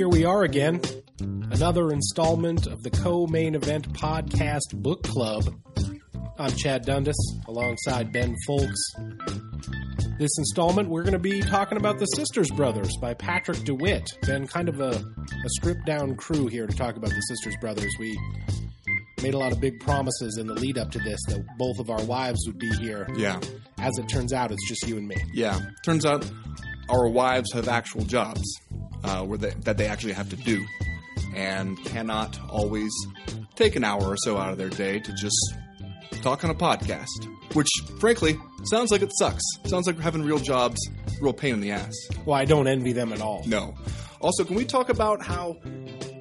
here we are again. Another installment of the co main event podcast book club. I'm Chad Dundas alongside Ben Fowlkes. This installment, we're going to be talking about The Sisters Brothers by Patrick DeWitt. Been kind of a, a stripped down crew here to talk about The Sisters Brothers. We made a lot of big promises in the lead up to this that both of our wives would be here. Yeah. As it turns out, it's just you and me. Yeah. Turns out our wives have actual jobs uh, where they, that they actually have to do and cannot always take an hour or so out of their day to just talk on a podcast. Which, frankly, sounds like it sucks. Sounds like having real jobs, real pain in the ass. Well, I don't envy them at all. No. Also, can we talk about how,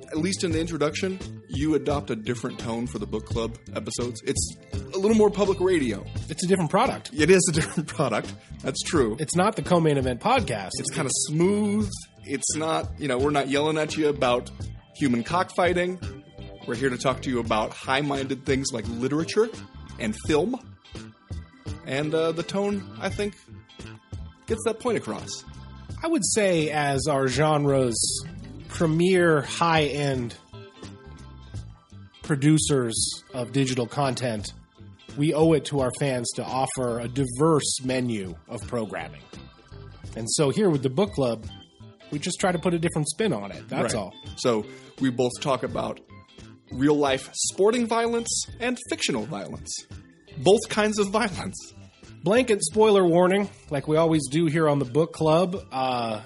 at least in the introduction, you adopt a different tone for the book club episodes? It's a little more public radio. It's a different product. It is a different product. That's true. It's not the co main event podcast. It's kind of smooth. It's not, you know, we're not yelling at you about human cockfighting. We're here to talk to you about high minded things like literature and film. And uh, the tone, I think, gets that point across. I would say, as our genre's premier high end producers of digital content, we owe it to our fans to offer a diverse menu of programming. And so here with the book club, we just try to put a different spin on it. That's Right. all. So we both talk about real life sporting violence and fictional violence. Both kinds of violence. Blanket spoiler warning, like we always do here on the book club. Uh,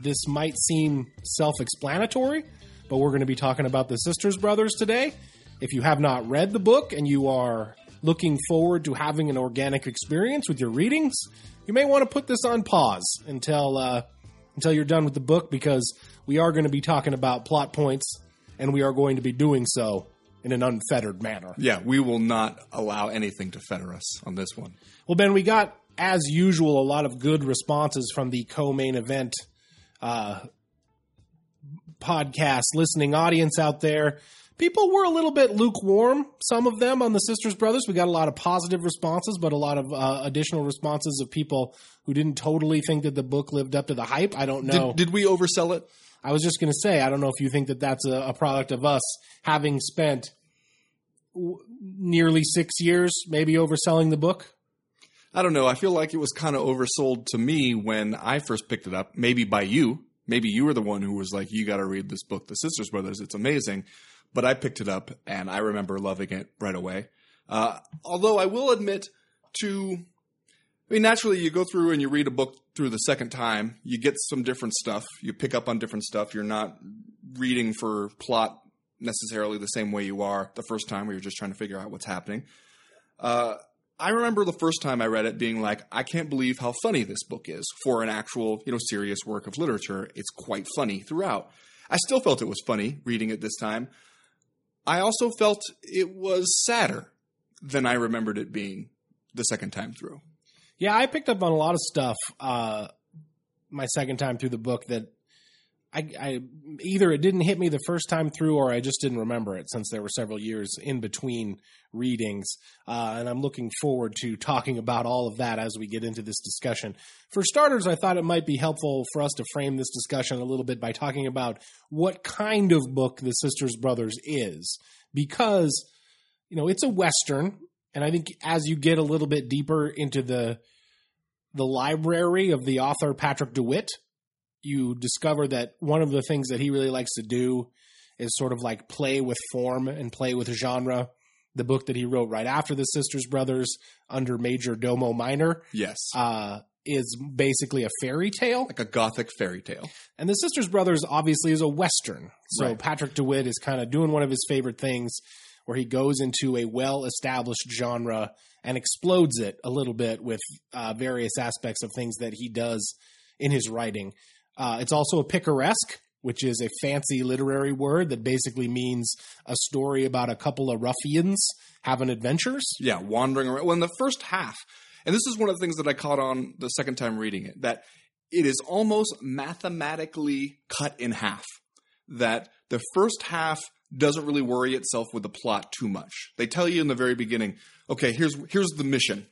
this might seem self explanatory, but we're going to be talking about the Sisters Brothers today. If you have not read the book and you are looking forward to having an organic experience with your readings, you may want to put this on pause until uh, until you're done with the book because we are going to be talking about plot points and we are going to be doing so in an unfettered manner. Yeah, we will not allow anything to fetter us on this one. Well, Ben, we got, as usual, a lot of good responses from the co main event uh, podcast listening audience out there. People were a little bit lukewarm, some of them on the Sisters Brothers. We got a lot of positive responses, but a lot of uh, additional responses of people who didn't totally think that the book lived up to the hype. I don't know. Did, did we oversell it? I was just going to say, I don't know if you think that that's a, a product of us having spent w- nearly six years maybe overselling the book. I don't know. I feel like it was kind of oversold to me when I first picked it up, maybe by you. Maybe you were the one who was like, you got to read this book, The Sisters Brothers. It's amazing. But I picked it up and I remember loving it right away. Uh, although I will admit to, I mean, naturally you go through and you read a book through the second time, you get some different stuff. You pick up on different stuff. You're not reading for plot necessarily the same way you are the first time where you're just trying to figure out what's happening. Uh, I remember the first time I read it being like, I can't believe how funny this book is for an actual, you know, serious work of literature. It's quite funny throughout. I still felt it was funny reading it this time. I also felt it was sadder than I remembered it being the second time through. Yeah, I picked up on a lot of stuff uh, my second time through the book that I, I either it didn't hit me the first time through or I just didn't remember it since there were several years in between readings. Uh, and I'm looking forward to talking about all of that as we get into this discussion. For starters, I thought it might be helpful for us to frame this discussion a little bit by talking about what kind of book The Sisters Brothers is. Because, you know, it's a Western. And I think as you get a little bit deeper into the the library of the author Patrick DeWitt, you discover that one of the things that he really likes to do is sort of like play with form and play with genre. The book that he wrote right after the Sisters Brothers Undermajordomo Minor Yes. uh, is basically a fairy tale. like a gothic fairy tale. And the Sisters Brothers obviously is a Western. So Right. Patrick DeWitt is kind of doing one of his favorite things where he goes into a well established genre and explodes it a little bit with uh, various aspects of things that he does in his writing. Uh, it's also a picaresque, which is a fancy literary word that basically means a story about a couple of ruffians having adventures. Yeah, wandering around. Well, in the first half, and this is one of the things that I caught on the second time reading it, that it is almost mathematically cut in half. That the first half doesn't really worry itself with the plot too much. They tell you in the very beginning, okay, here's here's the mission.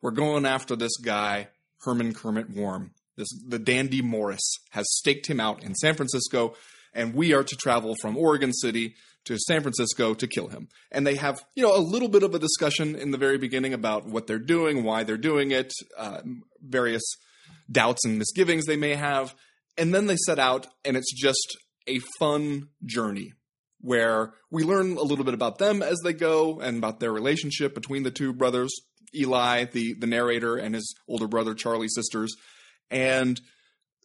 We're going after this guy, Herman Kermit Warm. This the Dandy Morris has staked him out in San Francisco, and we are to travel from Oregon City to San Francisco to kill him. And they have, you know, a little bit of a discussion in the very beginning about what they're doing, why they're doing it, uh, various doubts and misgivings they may have. And then they set out, and it's just a fun journey where we learn a little bit about them as they go and about their relationship between the two brothers, Eli, the, the narrator, and his older brother, Charlie Sisters. And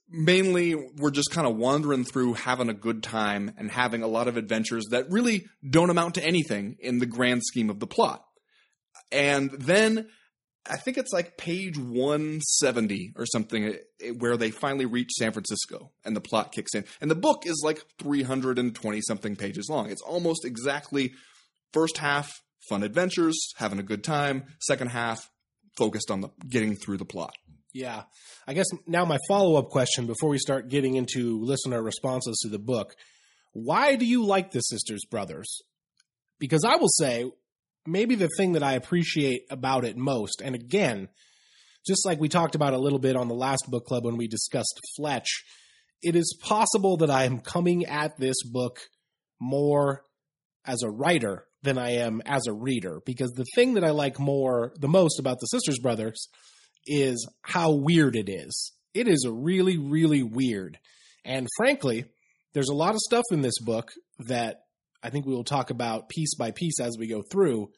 mainly we're just kind of wandering through having a good time and having a lot of adventures that really don't amount to anything in the grand scheme of the plot. And then I think it's like page 170 or something eh, where they finally reach San Francisco and the plot kicks in. And the book is like 320 something pages long. It's almost exactly first half fun adventures, having a good time, second half focused on the getting through the plot. Yeah. I guess now my follow up question before we start getting into listener responses to the book why do you like the Sisters Brothers? Because I will say, maybe the thing that I appreciate about it most, and again, just like we talked about a little bit on the last book club when we discussed Fletch, it is possible that I am coming at this book more as a writer than I am as a reader. Because the thing that I like more, the most about the Sisters Brothers is how weird it is. It is really, really weird. And frankly, there's a lot of stuff in this book that I think we will talk about piece by piece as we go through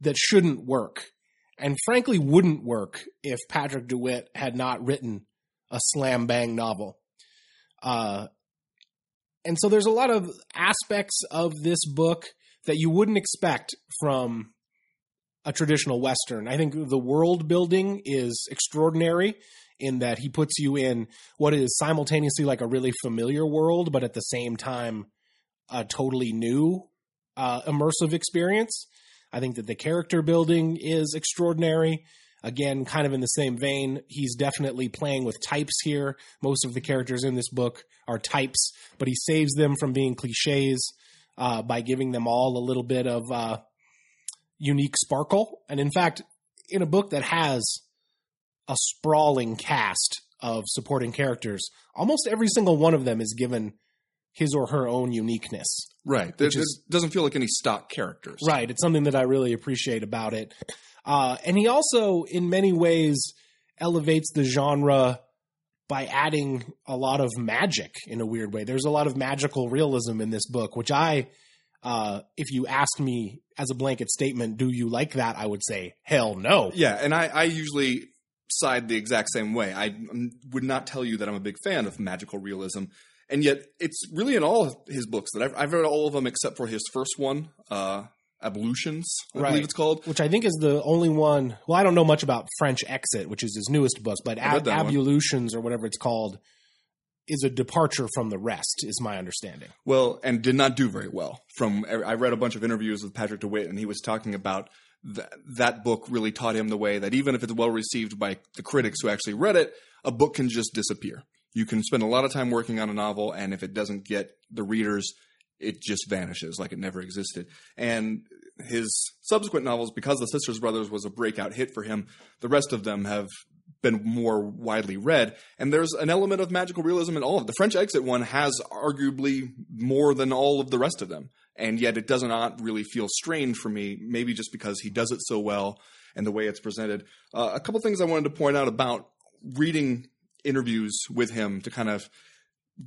that shouldn't work. And frankly, wouldn't work if Patrick DeWitt had not written a slam bang novel. Uh, and so there's a lot of aspects of this book that you wouldn't expect from a traditional Western. I think the world building is extraordinary in that he puts you in what is simultaneously like a really familiar world, but at the same time, a totally new uh, immersive experience. I think that the character building is extraordinary. Again, kind of in the same vein, he's definitely playing with types here. Most of the characters in this book are types, but he saves them from being cliches uh, by giving them all a little bit of uh, unique sparkle. And in fact, in a book that has a sprawling cast of supporting characters, almost every single one of them is given his or her own uniqueness. Right. It doesn't feel like any stock characters. Right. It's something that I really appreciate about it. Uh, and he also, in many ways, elevates the genre by adding a lot of magic in a weird way. There's a lot of magical realism in this book, which I, uh, if you ask me as a blanket statement, do you like that? I would say, hell no. Yeah, and I, I usually side the exact same way. I would not tell you that I'm a big fan of magical realism, and yet it's really in all his books that I've, I've read all of them except for his first one, uh, Ablutions, I right. believe it's called, which I think is the only one. Well, I don't know much about French Exit, which is his newest book, but Ab- Ablutions or whatever it's called is a departure from the rest, is my understanding. Well, and did not do very well. From I read a bunch of interviews with Patrick DeWitt, and he was talking about th- that book really taught him the way that even if it's well received by the critics who actually read it, a book can just disappear. You can spend a lot of time working on a novel, and if it doesn't get the readers, it just vanishes like it never existed. And his subsequent novels, because The Sisters Brothers was a breakout hit for him, the rest of them have been more widely read. And there's an element of magical realism in all of it. The French Exit one has arguably more than all of the rest of them. And yet it does not really feel strange for me, maybe just because he does it so well and the way it's presented. Uh, a couple things I wanted to point out about reading interviews with him to kind of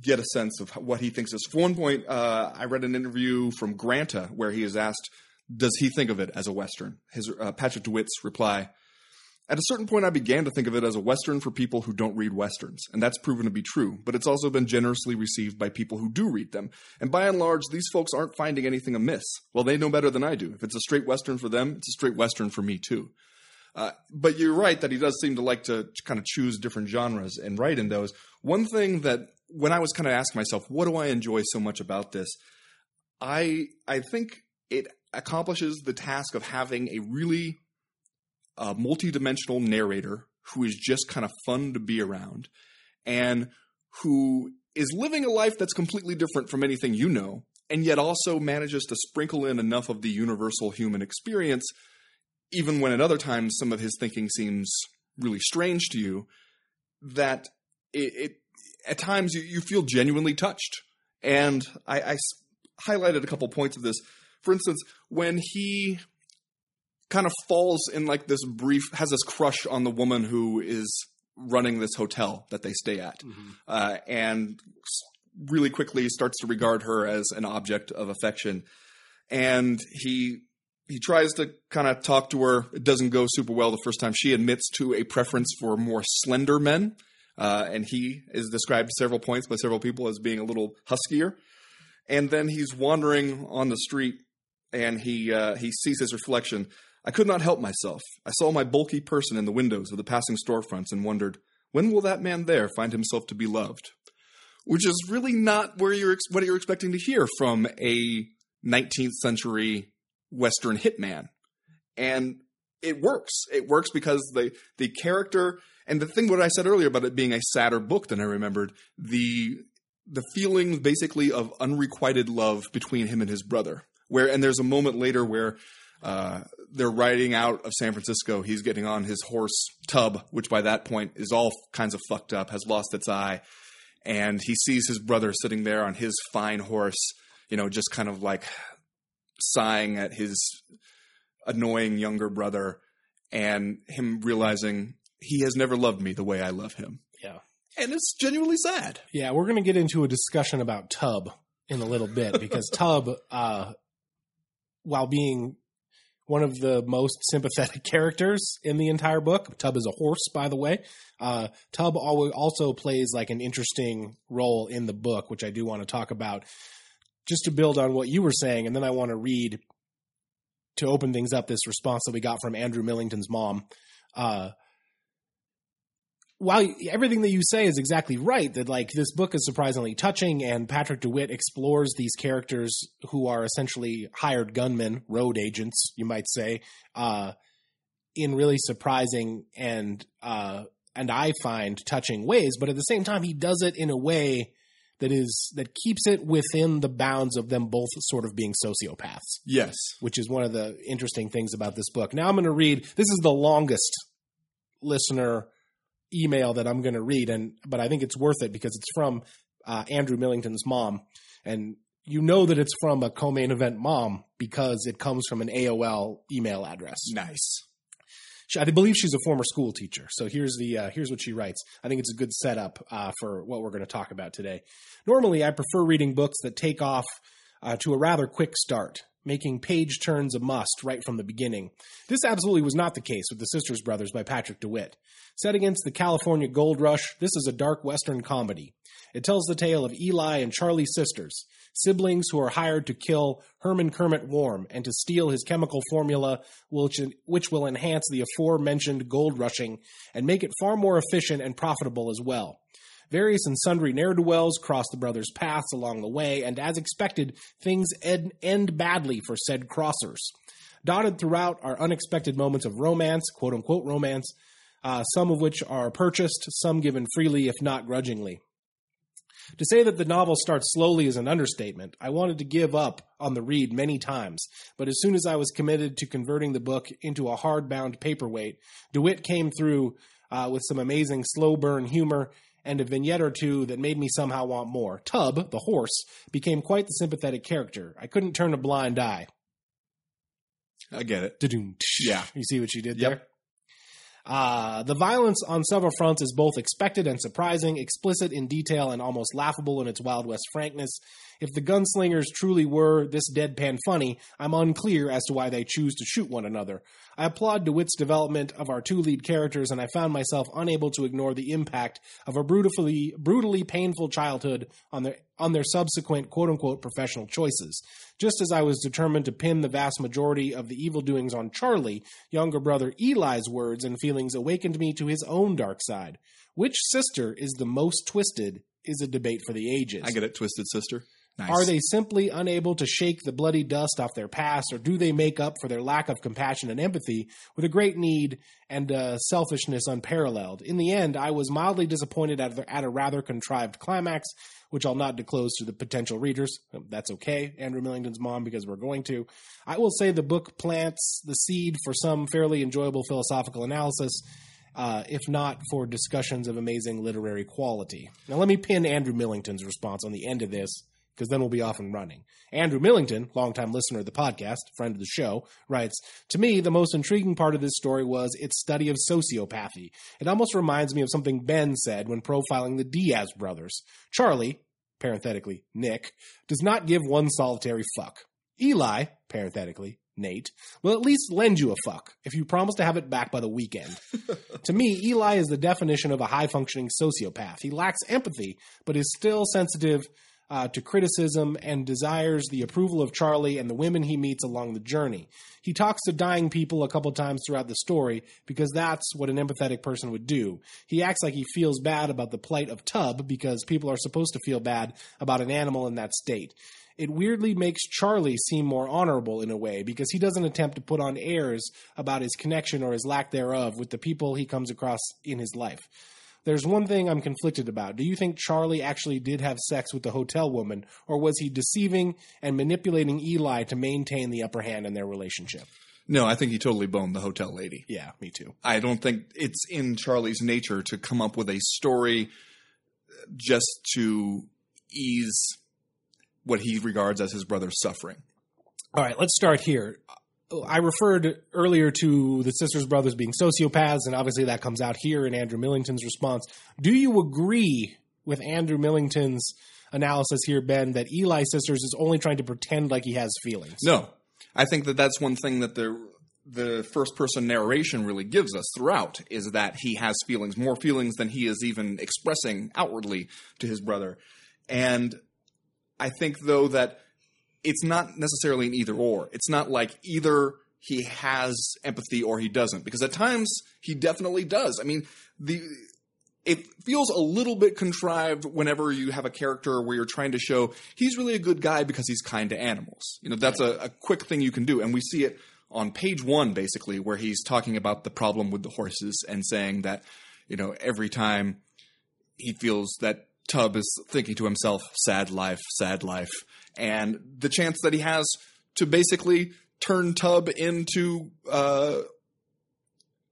get a sense of what he thinks is. For one point, uh, I read an interview from Granta where he is asked, does he think of it as a Western? His uh, Patrick DeWitt's reply, at a certain point, I began to think of it as a Western for people who don't read Westerns, and that's proven to be true, but it's also been generously received by people who do read them. And by and large, these folks aren't finding anything amiss. Well, they know better than I do. If it's a straight Western for them, it's a straight Western for me, too. Uh, but you're right that he does seem to like to kind of choose different genres and write in those. One thing that when I was kind of asking myself, what do I enjoy so much about this? I I think it accomplishes the task of having a really a multi-dimensional narrator who is just kind of fun to be around and who is living a life that's completely different from anything you know and yet also manages to sprinkle in enough of the universal human experience even when at other times some of his thinking seems really strange to you that it, it at times you, you feel genuinely touched And I, I highlighted a couple points of this. For instance, when he kind of falls in like this brief, has this crush on the woman who is running this hotel that they stay at, uh, and really quickly starts to regard her as an object of affection. And he he tries to kind of talk to her. It doesn't go super well the first time. She admits to a preference for more slender men, uh, and he is described several points by several people as being a little huskier. And then he's wandering on the street, and he uh, he sees his reflection. I could not help myself. I saw my bulky person in the windows of the passing storefronts and wondered, when will that man there find himself to be loved? Which is really not where you're ex- what you're expecting to hear from a 19th century Western hitman. And it works. It works because the the character and the thing what I said earlier about it being a sadder book than I remembered, the the feeling basically of unrequited love between him and his brother. Where and there's a moment later where uh, they're riding out of San Francisco. He's getting on his horse Tub, which by that point is all kinds of fucked up, has lost its eye, and he sees his brother sitting there on his fine horse, you know, just kind of like sighing at his annoying younger brother, and him realizing he has never loved me the way I love him. Yeah. And it's genuinely sad. Yeah, we're going to get into a discussion about Tub in a little bit because Tub, uh, while being one of the most sympathetic characters in the entire book, Tub is a horse, by the way. Uh, Tub also plays like an interesting role in the book, which I do want to talk about. Just to build on what you were saying, and then I want to read to open things up this response that we got from Andrew Millington's mom. Uh, while everything that you say is exactly right, that like this book is surprisingly touching, and Patrick DeWitt explores these characters who are essentially hired gunmen, road agents, you might say, uh, in really surprising and uh, and I find touching ways. But at the same time, he does it in a way that is that keeps it within the bounds of them both sort of being sociopaths Yes. which is one of the interesting things about this book. Now I'm going to read. This is the longest listener email that I'm going to read, and but I think it's worth it because it's from uh, Andrew Millington's mom, and you know that it's from a co-main event mom because it comes from an AOL email address. Nice. She, I believe she's a former school teacher. So here's the uh, here's what she writes. I think it's a good setup uh, for what we're going to talk about today. Normally, I prefer reading books that take off uh, to a rather quick start, making page turns a must right from the beginning. This absolutely was not the case with The Sisters Brothers by Patrick DeWitt. Set against the California gold rush, this is a dark Western comedy. It tells the tale of Eli and Charlie sisters, siblings who are hired to kill Herman Kermit Warm and to steal his chemical formula, which, which will enhance the aforementioned gold rushing and make it far more efficient and profitable as well. Various and sundry ne'er do wells cross the brothers' paths along the way, and as expected, things ed- end badly for said crossers. Dotted throughout are unexpected moments of romance, quote unquote romance, uh, some of which are purchased, some given freely, if not grudgingly. To say that the novel starts slowly is an understatement. I wanted to give up on the read many times, but as soon as I was committed to converting the book into a hardbound paperweight, DeWitt came through uh, with some amazing slow burn humor and a vignette or two that made me somehow want more. Tub, the horse, became quite the sympathetic character. I couldn't turn a blind eye. I get it. Da-doom. Yeah. You see what she did Yep. there? Uh, the violence on several fronts is both expected and surprising, explicit in detail and almost laughable in its Wild West frankness. If the gunslingers truly were this deadpan funny, I'm unclear as to why they choose to shoot one another. I applaud DeWitt's development of our two lead characters, and I found myself unable to ignore the impact of a brutally, brutally painful childhood on their on their subsequent quote unquote professional choices. Just as I was determined to pin the vast majority of the evil doings on Charlie, younger brother Eli's words and feelings awakened me to his own dark side. Which sister is the most twisted is a debate for the ages. I get it, Twisted Sister. Nice. Are they simply unable to shake the bloody dust off their past, or do they make up for their lack of compassion and empathy with a great need and uh, selfishness unparalleled? In the end, I was mildly disappointed at, the, at a rather contrived climax, which I'll not disclose to the potential readers. That's okay, Andrew Millington's mom, because we're going to. I will say the book plants the seed for some fairly enjoyable philosophical analysis. Uh, if not for discussions of amazing literary quality. Now, let me pin Andrew Millington's response on the end of this because then we'll be off and running. Andrew Millington, longtime listener of the podcast, friend of the show, writes To me, the most intriguing part of this story was its study of sociopathy. It almost reminds me of something Ben said when profiling the Diaz brothers. Charlie, parenthetically, Nick, does not give one solitary fuck. Eli, parenthetically, Nate, will at least lend you a fuck if you promise to have it back by the weekend. to me, Eli is the definition of a high functioning sociopath. He lacks empathy, but is still sensitive uh, to criticism and desires the approval of Charlie and the women he meets along the journey. He talks to dying people a couple times throughout the story because that's what an empathetic person would do. He acts like he feels bad about the plight of Tub because people are supposed to feel bad about an animal in that state. It weirdly makes Charlie seem more honorable in a way because he doesn't attempt to put on airs about his connection or his lack thereof with the people he comes across in his life. There's one thing I'm conflicted about. Do you think Charlie actually did have sex with the hotel woman, or was he deceiving and manipulating Eli to maintain the upper hand in their relationship? No, I think he totally boned the hotel lady. Yeah, me too. I don't think it's in Charlie's nature to come up with a story just to ease what he regards as his brother's suffering. All right, let's start here. I referred earlier to the sisters brothers being sociopaths, and obviously that comes out here in Andrew Millington's response. Do you agree with Andrew Millington's analysis here, Ben, that Eli Sisters is only trying to pretend like he has feelings? No, I think that that's one thing that the the first person narration really gives us throughout is that he has feelings, more feelings than he is even expressing outwardly to his brother. And I think though that it's not necessarily an either or. It's not like either he has empathy or he doesn't, because at times he definitely does. I mean, the it feels a little bit contrived whenever you have a character where you're trying to show he's really a good guy because he's kind to animals. You know, that's a, a quick thing you can do, and we see it on page one basically, where he's talking about the problem with the horses and saying that you know every time he feels that Tub is thinking to himself, "Sad life, sad life." And the chance that he has to basically turn Tub into uh,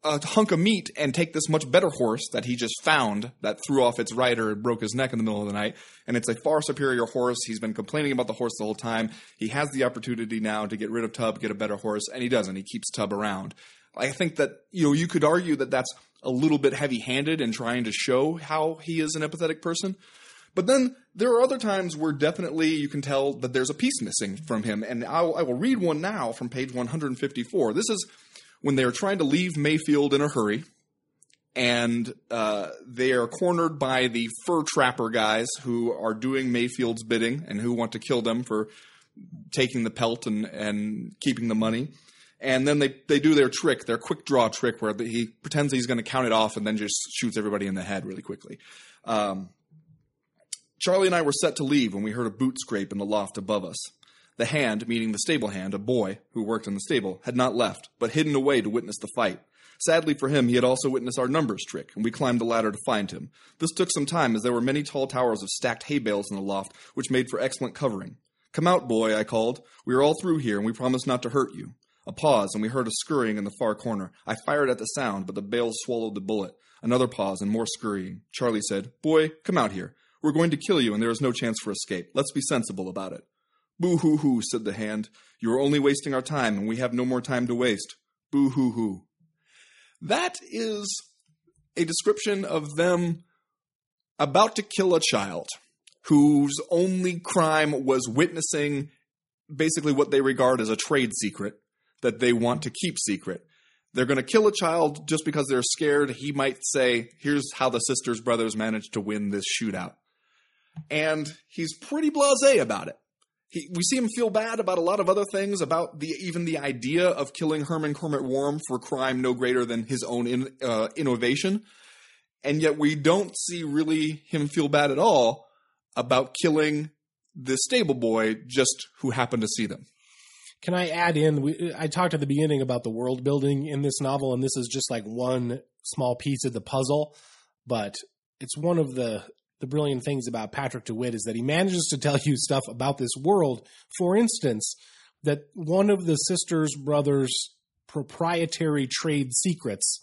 a hunk of meat and take this much better horse that he just found that threw off its rider and broke his neck in the middle of the night. And it's a far superior horse. He's been complaining about the horse the whole time. He has the opportunity now to get rid of Tub, get a better horse, and he doesn't. He keeps Tub around. I think that you know you could argue that that's a little bit heavy-handed in trying to show how he is an empathetic person. But then there are other times where definitely you can tell that there's a piece missing from him. And I'll, I will read one now from page 154. This is when they are trying to leave Mayfield in a hurry. And uh, they are cornered by the fur trapper guys who are doing Mayfield's bidding and who want to kill them for taking the pelt and, and keeping the money. And then they, they do their trick, their quick draw trick, where he pretends he's going to count it off and then just shoots everybody in the head really quickly. Um, Charlie and I were set to leave when we heard a boot scrape in the loft above us. The hand, meaning the stable hand, a boy who worked in the stable, had not left, but hidden away to witness the fight. Sadly for him, he had also witnessed our numbers trick, and we climbed the ladder to find him. This took some time, as there were many tall towers of stacked hay bales in the loft, which made for excellent covering. Come out, boy, I called. We are all through here, and we promise not to hurt you. A pause, and we heard a scurrying in the far corner. I fired at the sound, but the bales swallowed the bullet. Another pause, and more scurrying. Charlie said, Boy, come out here. We're going to kill you, and there is no chance for escape. Let's be sensible about it. Boo hoo hoo, said the hand. You are only wasting our time, and we have no more time to waste. Boo hoo hoo. That is a description of them about to kill a child whose only crime was witnessing basically what they regard as a trade secret that they want to keep secret. They're going to kill a child just because they're scared. He might say, Here's how the sisters brothers managed to win this shootout and he's pretty blasé about it. He, we see him feel bad about a lot of other things, about the even the idea of killing Herman Kermit Warm for crime no greater than his own in, uh, innovation, and yet we don't see really him feel bad at all about killing the stable boy just who happened to see them. Can I add in? We, I talked at the beginning about the world building in this novel, and this is just like one small piece of the puzzle, but it's one of the the brilliant things about Patrick DeWitt is that he manages to tell you stuff about this world. For instance, that one of the sisters brothers' proprietary trade secrets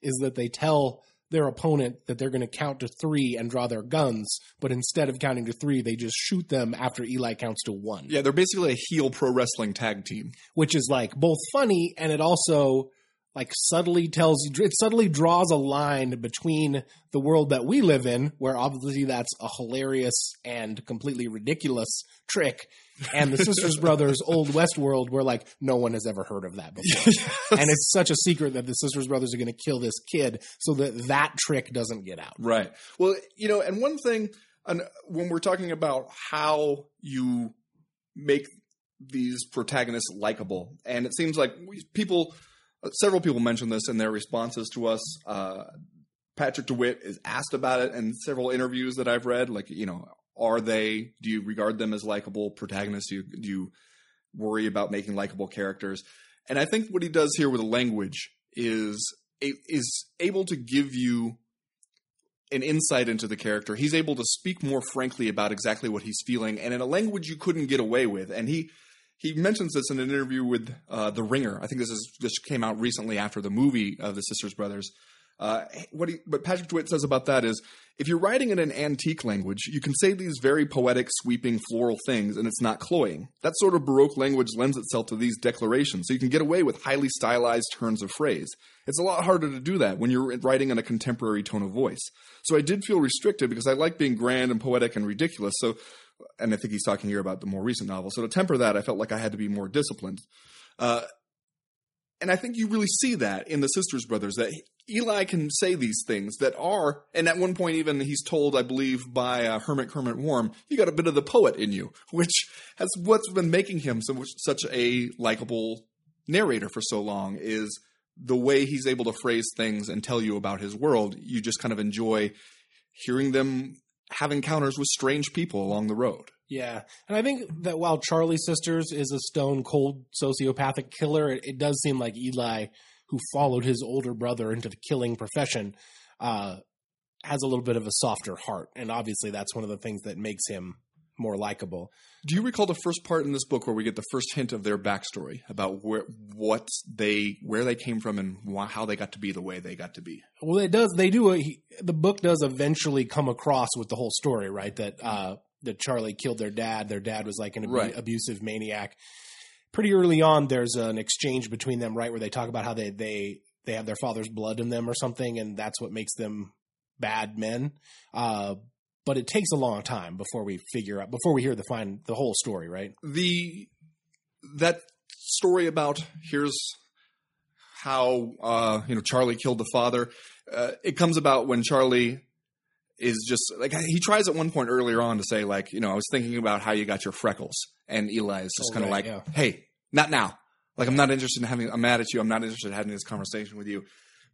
is that they tell their opponent that they're going to count to three and draw their guns, but instead of counting to three, they just shoot them after Eli counts to one. Yeah, they're basically a heel pro wrestling tag team. Which is like both funny and it also like subtly tells you it subtly draws a line between the world that we live in where obviously that's a hilarious and completely ridiculous trick and the sisters brothers old west world where like no one has ever heard of that before and it's such a secret that the sisters brothers are going to kill this kid so that that trick doesn't get out Right. Well, you know, and one thing and when we're talking about how you make these protagonists likable, and it seems like we- people, several people mentioned this in their responses to us. Uh, Patrick DeWitt is asked about it in several interviews that I've read. Like, you know, are they? Do you regard them as likable protagonists? Do you, do you worry about making likable characters? And I think what he does here with language is is able to give you an insight into the character. He's able to speak more frankly about exactly what he's feeling, and in a language you couldn't get away with. And he he mentions this in an interview with uh, The Ringer. I think this is this came out recently after the movie of the Sisters Brothers. Uh, what he, what Patrick DeWitt says about that is, if you're writing in an antique language, you can say these very poetic, sweeping, floral things, and it's not cloying. That sort of Baroque language lends itself to these declarations, so you can get away with highly stylized turns of phrase. It's a lot harder to do that when you're writing in a contemporary tone of voice. So I did feel restricted because I like being grand and poetic and ridiculous. So, and I think he's talking here about the more recent novel. So to temper that, I felt like I had to be more disciplined. Uh, and I think you really see that in the Sisters Brothers that Eli can say these things that are, and at one point even he's told, I believe, by uh, Hermit Kermit Worm, you got a bit of the poet in you, which has what's been making him so, such a likable narrator for so long is the way he's able to phrase things and tell you about his world. You just kind of enjoy hearing them have encounters with strange people along the road. Yeah, and I think that while Charlie Sisters is a stone cold sociopathic killer, it, it does seem like Eli, who followed his older brother into the killing profession, uh, has a little bit of a softer heart, and obviously that's one of the things that makes him more likable. Do you recall the first part in this book where we get the first hint of their backstory about where what they where they came from and why, how they got to be the way they got to be? Well, it does. They do. A, he, the book does eventually come across with the whole story, right? That uh, that Charlie killed their dad. Their dad was like an abu- Right. abusive maniac. Pretty early on, there's an exchange between them, right, where they talk about how they they they have their father's blood in them or something, and that's what makes them bad men. Uh, but it takes a long time before we figure out before we hear the fine the whole story, right? The that story about here's how uh, you know Charlie killed the father. Uh, it comes about when Charlie is just like he tries at one point earlier on to say like you know I was thinking about how you got your freckles, and Eli is just Oh, kind of right, like, yeah. hey, not now. Like I'm not interested in having. I'm mad at you. I'm not interested in having this conversation with you.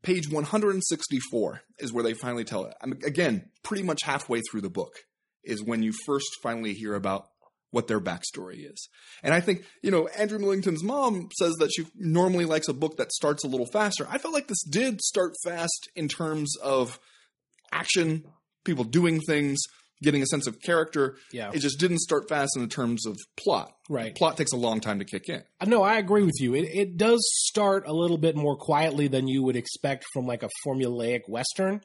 Page 164 is where they finally tell it. I mean, again, pretty much halfway through the book is when you first finally hear about what their backstory is. And I think, you know, Andrew Millington's mom says that she normally likes a book that starts a little faster. I felt like this did start fast in terms of action, people doing things, getting a sense of character. Yeah. It just didn't start fast in the terms of plot. Right. Plot takes a long time to kick in. Uh, No, I agree with you. It it does start a little bit more quietly than you would expect from like a formulaic western.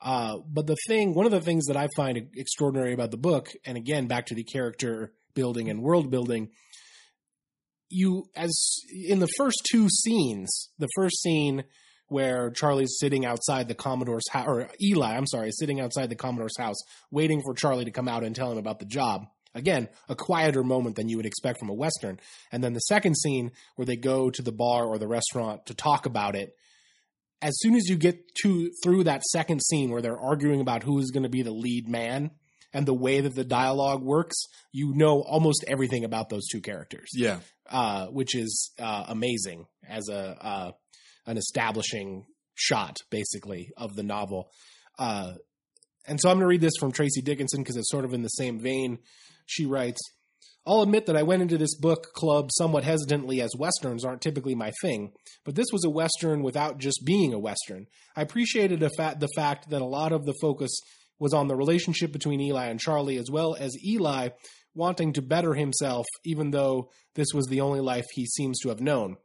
Uh, but the thing, one of the things that I find extraordinary about the book, and again back to the character building and world building, you as in the first two scenes, the first scene where Charlie's sitting outside the Commodore's house, or Eli, I'm sorry, sitting outside the Commodore's house, waiting for Charlie to come out and tell him about the job. Again, a quieter moment than you would expect from a Western. And then the second scene where they go to the bar or the restaurant to talk about it. As soon as you get to through that second scene where they're arguing about who is going to be the lead man and the way that the dialogue works, you know almost everything about those two characters Yeah. uh, which is uh, amazing as a uh, an establishing shot, basically, of the novel. Uh, and so I'm going to read this from Tracy Dickinson because it's sort of in the same vein. She writes. I'll admit that I went into this book club somewhat hesitantly as westerns aren't typically my thing, but this was a western without just being a western. I appreciated fa- the fact that a lot of the focus was on the relationship between Eli and Charlie, as well as Eli wanting to better himself, even though this was the only life he seems to have known.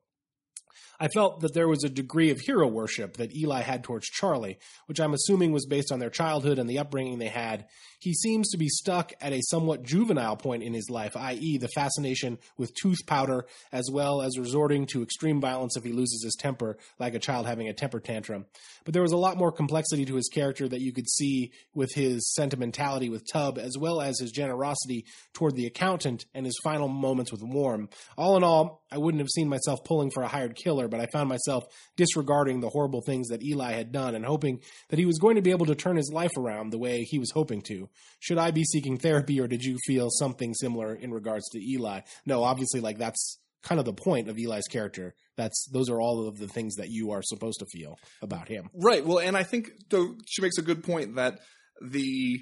I felt that there was a degree of hero worship that Eli had towards Charlie, which I'm assuming was based on their childhood and the upbringing they had. He seems to be stuck at a somewhat juvenile point in his life, i.e., the fascination with tooth powder, as well as resorting to extreme violence if he loses his temper, like a child having a temper tantrum. But there was a lot more complexity to his character that you could see with his sentimentality with Tub, as well as his generosity toward the accountant and his final moments with Warm. All in all, I wouldn't have seen myself pulling for a hired killer, but I found myself disregarding the horrible things that Eli had done and hoping that he was going to be able to turn his life around the way he was hoping to. Should I be seeking therapy, or did you feel something similar in regards to Eli? No, obviously, like that's kind of the point of Eli's character. That's those are all of the things that you are supposed to feel about him. Right. Well, and I think though she makes a good point that the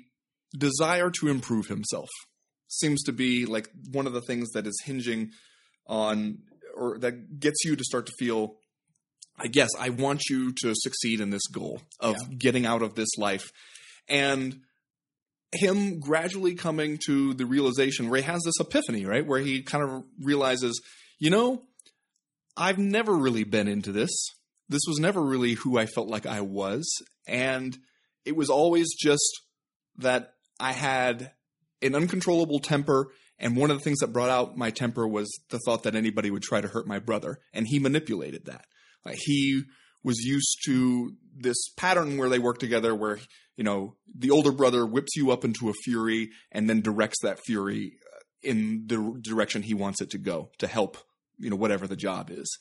desire to improve himself seems to be like one of the things that is hinging on or that gets you to start to feel I guess I want you to succeed in this goal of Yeah. getting out of this life. And him gradually coming to the realization where he has this epiphany, right? Where he kind of realizes, you know, I've never really been into this. This was never really who I felt like I was. And it was always just that I had an uncontrollable temper. And one of the things that brought out my temper was the thought that anybody would try to hurt my brother. And he manipulated that. Like he was used to this pattern where they work together where, you know, the older brother whips you up into a fury and then directs that fury uh, in the direction he wants it to go to help, you know, whatever the job is.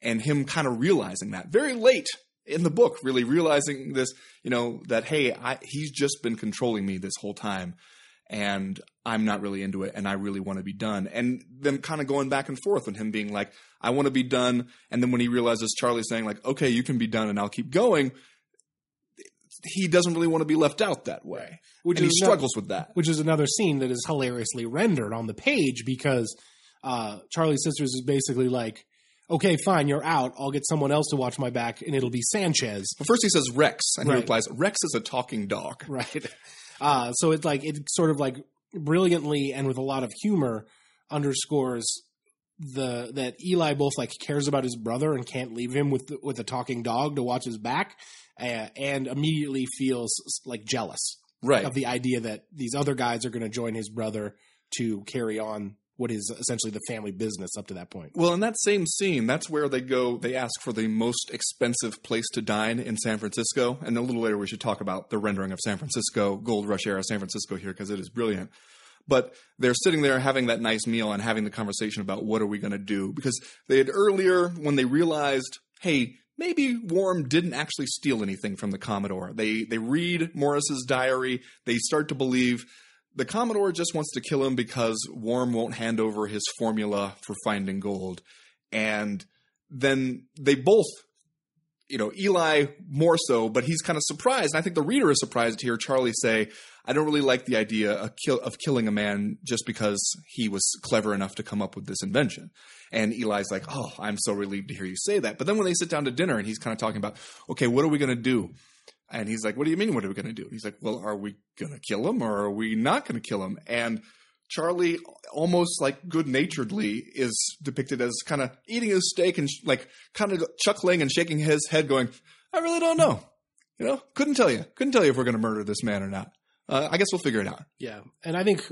And him kind of realizing that very late in the book, really realizing this, you know, that, hey, I, he's just been controlling me this whole time and I'm not really into it and I really want to be done. And them kind of going back and forth and him being like, I want to be done. And then when he realizes Charlie's saying like, okay, you can be done and I'll keep going, he doesn't really want to be left out that way. Which and he struggles with that. which is another scene that is hilariously rendered on the page because uh, Charlie Sisters is basically like, okay, fine, you're out. I'll get someone else to watch my back, and it'll be Sanchez. But first he says Rex and Right. he replies, Rex is a talking dog. Right. Uh, so it's like, it sort of like brilliantly and with a lot of humor underscores the that Eli both like cares about his brother and can't leave him with the, with a talking dog to watch his back, uh, and immediately feels like jealous Right. of the idea that these other guys are going to join his brother to carry on what is essentially the family business up to that point. Well, in that same scene, that's where they go. They ask for the most expensive place to dine in San Francisco, and a little later we should talk about the rendering of San Francisco, Gold Rush era San Francisco here because it is brilliant. But they're sitting there having that nice meal and having the conversation about what are we going to do because they had earlier when they realized, hey, maybe Worm didn't actually steal anything from the Commodore. They they read Morris's diary. They start to believe the Commodore just wants to kill him because Worm won't hand over his formula for finding gold. And then they both, you know, Eli more so, but he's kind of surprised. And I think the reader is surprised to hear Charlie say, I don't really like the idea of, kill, of killing a man just because he was clever enough to come up with this invention. And Eli's like, Oh, I'm so relieved to hear you say that. But then when they sit down to dinner and he's kind of talking about, okay, what are we going to do? And he's like, What do you mean? What are we going to do? And he's like, Well, are we going to kill him or are we not going to kill him? And Charlie, almost like good naturedly, is depicted as kind of eating his steak and sh- like kind of chuckling and shaking his head, going, I really don't know. You know, couldn't tell you. Couldn't tell you if we're going to murder this man or not. Uh, I guess we'll figure it out. Yeah. And I think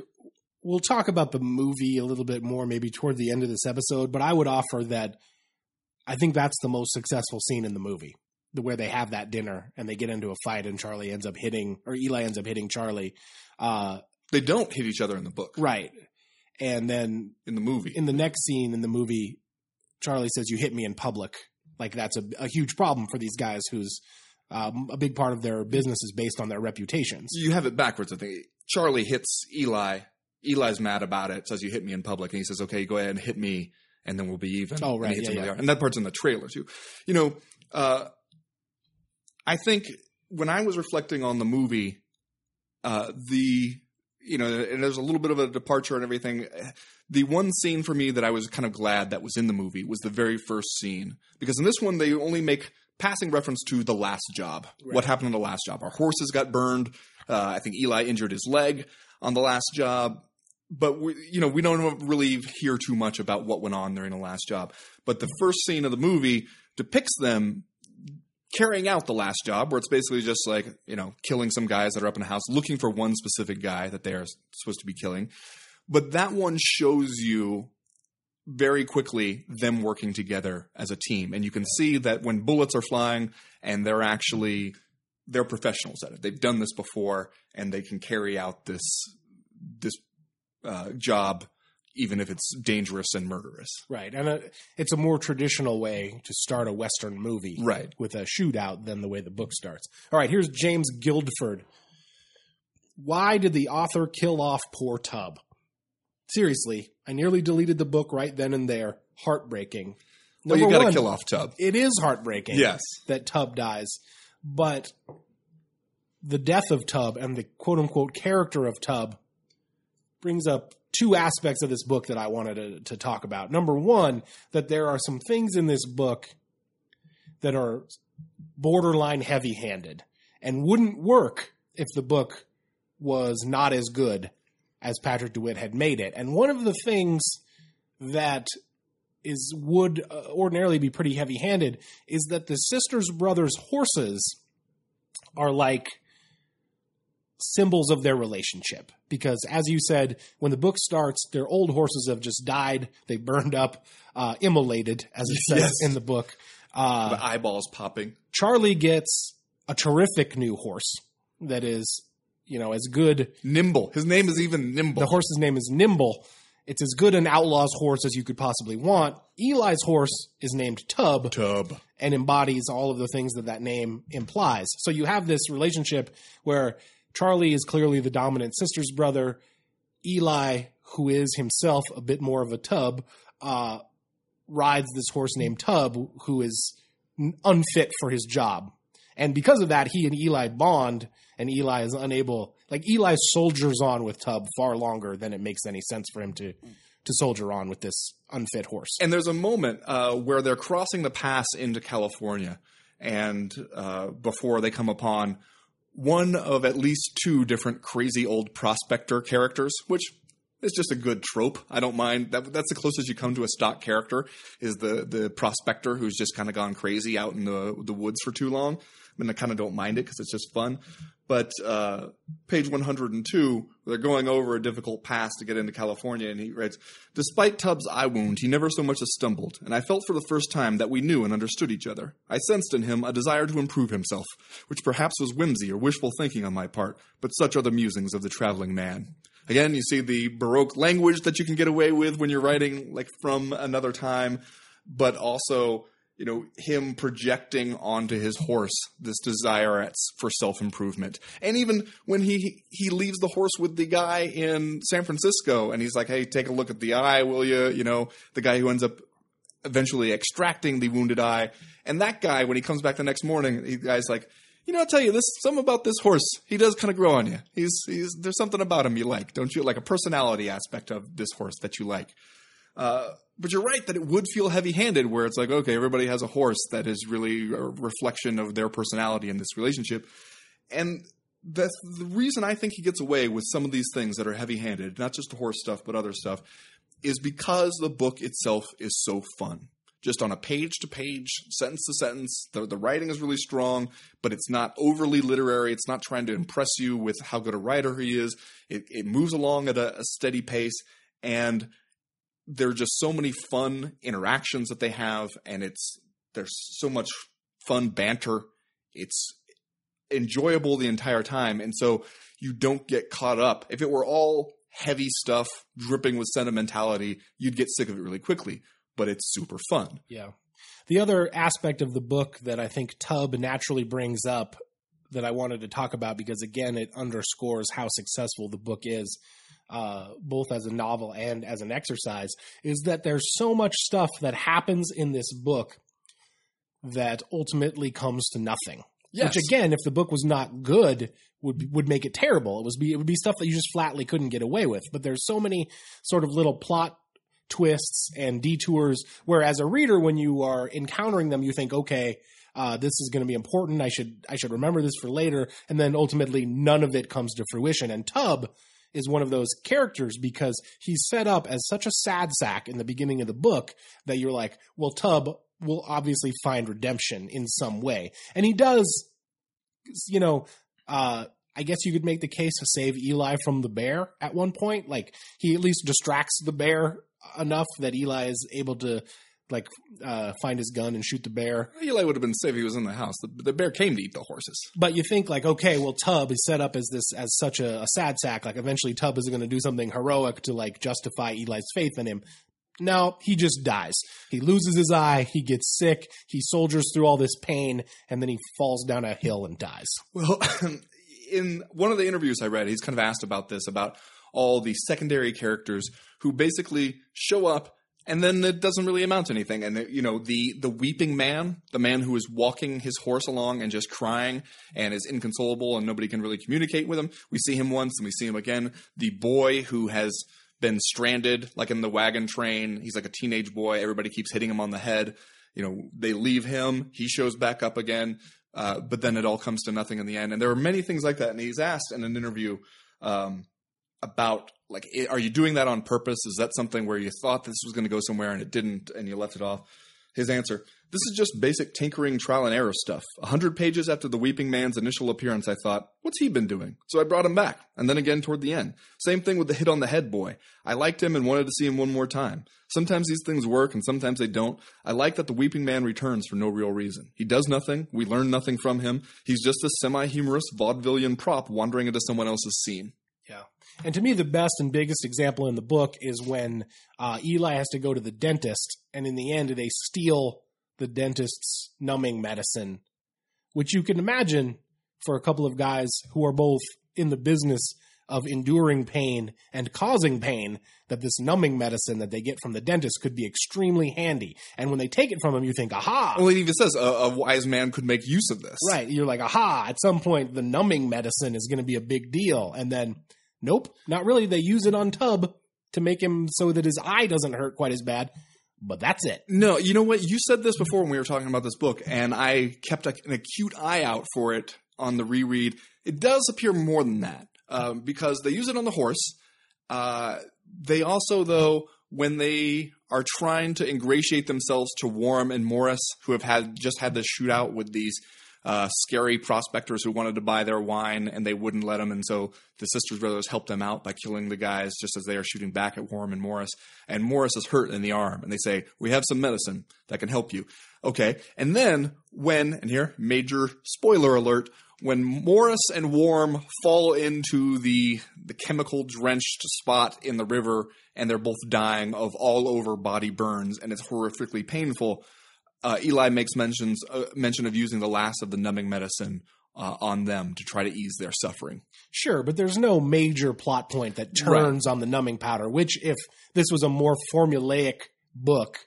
we'll talk about the movie a little bit more maybe toward the end of this episode, but I would offer that I think that's the most successful scene in the movie. The where they have that dinner and they get into a fight and Charlie ends up hitting or Eli ends up hitting Charlie. Uh They don't hit each other in the book, right. And then in the movie. in the next scene in the movie, Charlie says, "You hit me in public." Like that's a, a huge problem for these guys, who's um, a big part of their business is based on their reputations. you have it backwards, I think. Charlie hits Eli. Eli's mad about it, says, You hit me in public. And he says, Okay, go ahead and hit me, and then we'll be even. Oh, And right. hits Yeah, yeah. And that part's in the trailer, too. You know, uh, I think when I was reflecting on the movie, uh, the, you know, and there's a little bit of a departure and everything. The one scene for me that I was kind of glad that was in the movie was the very first scene. Because in this one, they only make passing reference to the last job. What happened on the last job? Our horses got burned. Uh, I think Eli injured his leg on the last job. But we, you know, we don't really hear too much about what went on during the last job. But the first scene of the movie, depicts them carrying out the last job, where it's basically just like you know killing some guys that are up in a house, looking for one specific guy that they are supposed to be killing. But that one shows you very quickly them working together as a team, and you can see that when bullets are flying and they're actually they're professionals at it. They've done this before, and they can carry out this this uh, job even if it's dangerous and murderous. Right. And uh, it's a more traditional way to start a Western movie Right. with a shootout than the way the book starts. All right, here's James Guildford. Why did the author kill off poor Tub? Seriously, I nearly deleted the book right then and there. Heartbreaking. Well, you Number got to kill off Tub. It is heartbreaking Yes. that Tub dies, but the death of Tub and the quote unquote character of Tub brings up two aspects of this book that I wanted to, to talk about. Number one, that there are some things in this book that are borderline heavy handed and wouldn't work if the book was not as good as Patrick DeWitt had made it. And one of the things that is would uh, ordinarily be pretty heavy handed is that the sisters brothers horses are like symbols of their relationship because as you said when the book starts their old horses have just died they burned up uh, immolated as it says Yes. in the book uh, The eyeballs popping. charlie gets a terrific new horse that is you know as good Nimble. His name is even Nimble. the horse's name is nimble it's as good an outlaw's horse as you could possibly want eli's horse is named tub Tub. and embodies all of the things that that name implies. So you have this relationship where Charlie is clearly the dominant sister's brother. Eli, who is himself a bit more of a tub, uh, rides this horse named Tub, who is unfit for his job. And because of that, he and Eli bond, and Eli is unable. Like Eli soldiers on with Tub far longer than it makes any sense for him to to soldier on with this unfit horse. And there's a moment uh, where they're crossing the pass into California, and uh, before they come upon one of at least two different crazy old prospector characters, which is just a good trope. I don't mind that. That's the closest you come to a stock character is the the prospector who's just kind of gone crazy out in the the woods for too long. I mean, I kind of don't mind it because it's just fun. But uh, page 102, they're going over a difficult pass to get into California, and he writes, Despite Tub's eye wound, he never so much as stumbled, and I felt for the first time that we knew and understood each other. I sensed in him a desire to improve himself, which perhaps was whimsy or wishful thinking on my part, but such are the musings of the traveling man. Again, you see the Baroque language that you can get away with when you're writing like from another time, but also you know him projecting onto his horse this desire at, for self improvement, and even when he he leaves the horse with the guy in San Francisco, and he's like, "Hey, take a look at the eye, will you?" You know, the guy who ends up eventually extracting the wounded eye, and that guy when he comes back the next morning, the guy's like. You know, I'll tell you this. Something about this horse. He does kind of grow on you. He's, he's. There's something about him you like, don't you? Like a personality aspect of this horse that you like. Uh, but you're right that it would feel heavy handed where it's like, okay, everybody has a horse that is really a reflection of their personality in this relationship. And that's the reason I think he gets away with some of these things that are heavy handed, not just the horse stuff, but other stuff, is because the book itself is so fun. Just on a page to page, sentence to sentence, the, the writing is really strong, but it's not overly literary. It's not trying to impress you with how good a writer he is. It, it moves along at a, a steady pace. And there are just so many fun interactions that they have, and it's there's so much fun banter. It's enjoyable the entire time, and so you don't get caught up. If it were all heavy stuff dripping with sentimentality, you'd get sick of it really quickly. But it's super fun. Yeah. The other aspect of the book that I think Tub naturally brings up that I wanted to talk about because, again, it underscores how successful the book is, uh, both as a novel and as an exercise, is that there's so much stuff that happens in this book that ultimately comes to nothing. Yes. Which, again, if the book was not good, would would make it terrible. It was be it would be stuff that you just flatly couldn't get away with. But there's so many sort of little plot twists and detours where as a reader when you are encountering them you think okay uh, this is going to be important i should i should remember this for later and then ultimately none of it comes to fruition and tub is one of those characters because he's set up as such a sad sack in the beginning of the book that you're like well tub will obviously find redemption in some way. And he does, you know, uh, I guess you could make the case to save Eli from the bear at one point. Like he at least distracts the bear enough that Eli is able to like uh, find his gun and shoot the bear. Eli would have been safe if he was in the house. The, the bear came to eat the horses. But you think like, okay, well, Tub is set up as this as such a, a sad sack. Like eventually, Tub is going to do something heroic to like justify Eli's faith in him. No, he just dies. He loses his eye. He gets sick. He soldiers through all this pain, and then he falls down a hill and dies. Well, in one of the interviews I read, he's kind of asked about this about all the secondary characters who basically show up and then it doesn't really amount to anything. And you know, the the weeping man, the man who is walking his horse along and just crying and is inconsolable, and nobody can really communicate with him. We see him once, and we see him again. The boy who has been stranded, like in the wagon train. He's like a teenage boy. Everybody keeps hitting him on the head. You know, they leave him. He shows back up again. Uh, but then it all comes to nothing in the end. And there are many things like that. And he's asked in an interview um, about like, are you doing that on purpose? Is that something where you thought this was going to go somewhere and it didn't, and you left it off? His answer: This is just basic tinkering, trial and error stuff. A hundred pages after the Weeping Man's initial appearance, I thought, "What's he been doing?" So I brought him back, and then again toward the end. Same thing with the hit on the head boy. I liked him and wanted to see him one more time. Sometimes these things work, and sometimes they don't. I like that the Weeping Man returns for no real reason. He does nothing. We learn nothing from him. He's just a semi-humorous vaudevillian prop wandering into someone else's scene. And to me, the best and biggest example in the book is when uh, Eli has to go to the dentist, and in the end, they steal the dentist's numbing medicine, which you can imagine for a couple of guys who are both in the business of enduring pain and causing pain that this numbing medicine that they get from the dentist could be extremely handy. And when they take it from him, you think, aha. Well, it even says a, a wise man could make use of this. Right. You're like, aha, at some point, the numbing medicine is going to be a big deal. And then, nope, not really. They use it on Tub to make him so that his eye doesn't hurt quite as bad. But that's it. No, you know what? You said this before when we were talking about this book, and I kept an acute eye out for it on the reread. It does appear more than that um, because they use it on the horse. Uh, they also, though, when they are trying to ingratiate themselves to Warm and Morris, who have had just had this shootout with these uh, scary prospectors who wanted to buy their wine and they wouldn't let them, and so the sisters brothers helped them out by killing the guys just as they are shooting back at Warm and Morris. And Morris is hurt in the arm, and they say, "We have some medicine that can help you." Okay, and then when and here major spoiler alert when Morris and Warm fall into the the chemical drenched spot in the river and they're both dying of all over body burns and it's horrifically painful, uh, Eli makes mentions uh, mention of using the last of the numbing medicine uh, on them to try to ease their suffering. Sure, but there's no major plot point that turns on the numbing powder, which, if this was a more formulaic book,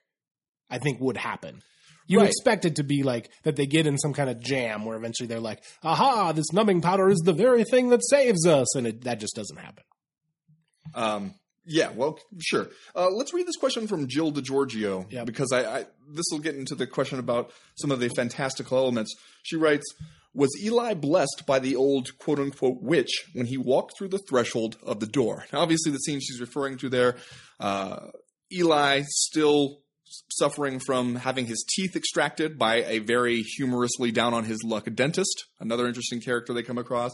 I think would happen. You Right. expect it to be like that they get in some kind of jam where eventually they're like, aha, this numbing powder is the very thing that saves us. And it, that just doesn't happen. Um, yeah, well, sure. Uh, let's read this question from Jill DeGiorgio Yeah. because I, I this will get into the question about some of the fantastical elements. She writes, "Was Eli blessed by the old quote unquote witch when he walked through the threshold of the door?" Now, obviously, the scene she's referring to there, uh, Eli still suffering from having his teeth extracted by a very humorously down on his luck dentist. Another interesting character they come across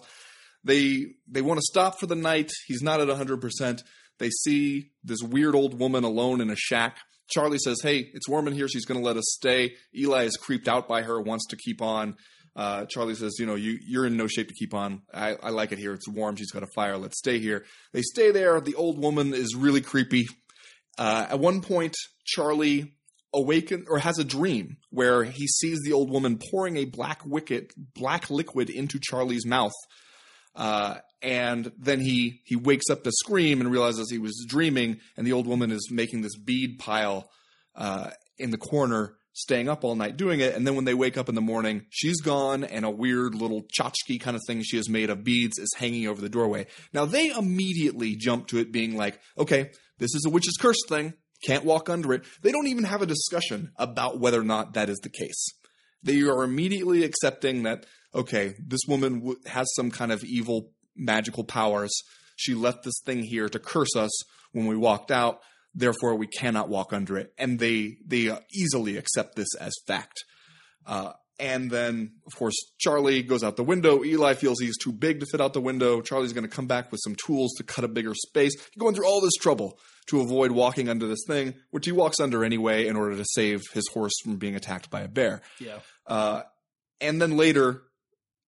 they they want to stop for the night. He's not at 100%. They see this weird old woman alone in a shack. Charlie says, "Hey, it's warm in here. She's going to let us stay." Eli is creeped out by her, wants to keep on. Uh, Charlie says, "You know, you you're in no shape to keep on. I, I like it here. It's warm. She's got a fire. Let's stay here." They stay there. The old woman is really creepy. Uh, at one point, Charlie awaken or has a dream where he sees the old woman pouring a black wicket, black liquid into Charlie's mouth. Uh, and then he he wakes up to scream and realizes he was dreaming, and the old woman is making this bead pile uh, in the corner, staying up all night doing it. And then when they wake up in the morning, she's gone, and a weird little tchotchke kind of thing she has made of beads is hanging over the doorway. Now they immediately jump to it being like, okay, this is a witch's curse thing. Can't walk under it. They don't even have a discussion about whether or not that is the case they are immediately accepting that okay this woman has some kind of evil magical powers she left this thing here to curse us when we walked out Therefore, we cannot walk under it. And they, they uh, easily accept this as fact. Uh, and then, of course, Charlie goes out the window. Eli feels he's too big to fit out the window. Charlie's going to come back with some tools to cut a bigger space. Going through all this trouble to avoid walking under this thing, which he walks under anyway in order to save his horse from being attacked by a bear. Yeah. Uh, and then later,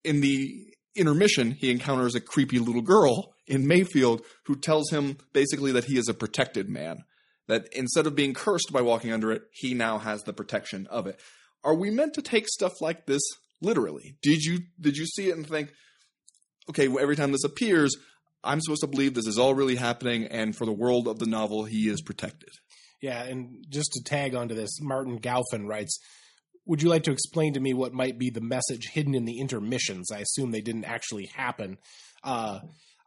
in the intermission, he encounters a creepy little girl in Mayfield who tells him basically that he is a protected man. That instead of being cursed by walking under it, he now has the protection of it. Are we meant to take stuff like this literally? Did you did you see it and think, okay, well, every time this appears, I'm supposed to believe this is all really happening, and for the world of the novel, he is protected. Yeah, and just to tag onto this, Martin Galfin writes, "Would you like to explain to me what might be the message hidden in the intermissions? I assume they didn't actually happen." Uh,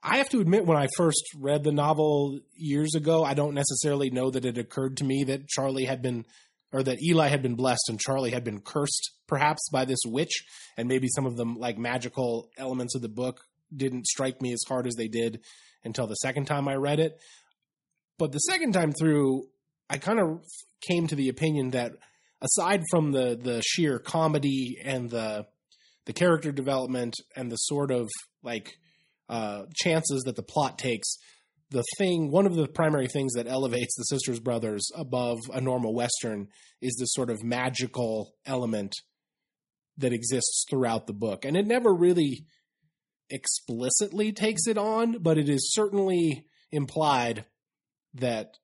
I have to admit, when I first read the novel years ago, I don't necessarily know that it occurred to me that Charlie had been, or that Eli had been blessed and Charlie had been cursed, perhaps by this witch, and maybe some of the like magical elements of the book didn't strike me as hard as they did until the second time I read it. But the second time through, I kind of came to the opinion that aside from the the sheer comedy and the the character development and the sort of like uh, chances that the plot takes, the thing, one of the primary things that elevates the Sisters Brothers above a normal Western is this sort of magical element that exists throughout the book. And it never really explicitly takes it on, but it is certainly implied that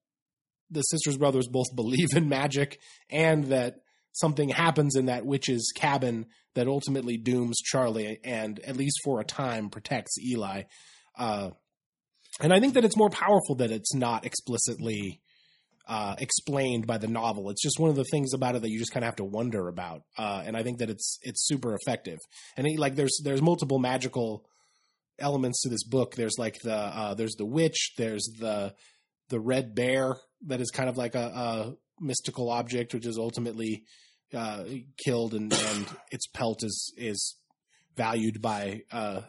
the Sisters Brothers both believe in magic and that something happens in that witch's cabin that ultimately dooms Charlie and, at least for a time, protects Eli. Uh, and I think that it's more powerful that it's not explicitly uh, explained by the novel. It's just one of the things about it that you just kind of have to wonder about. Uh, and I think that it's it's super effective. And it, like there's there's multiple magical elements to this book. There's like the uh, there's the witch. There's the the red bear that is kind of like a, a mystical object, which is ultimately uh, killed, and, and its pelt is is valued by uh,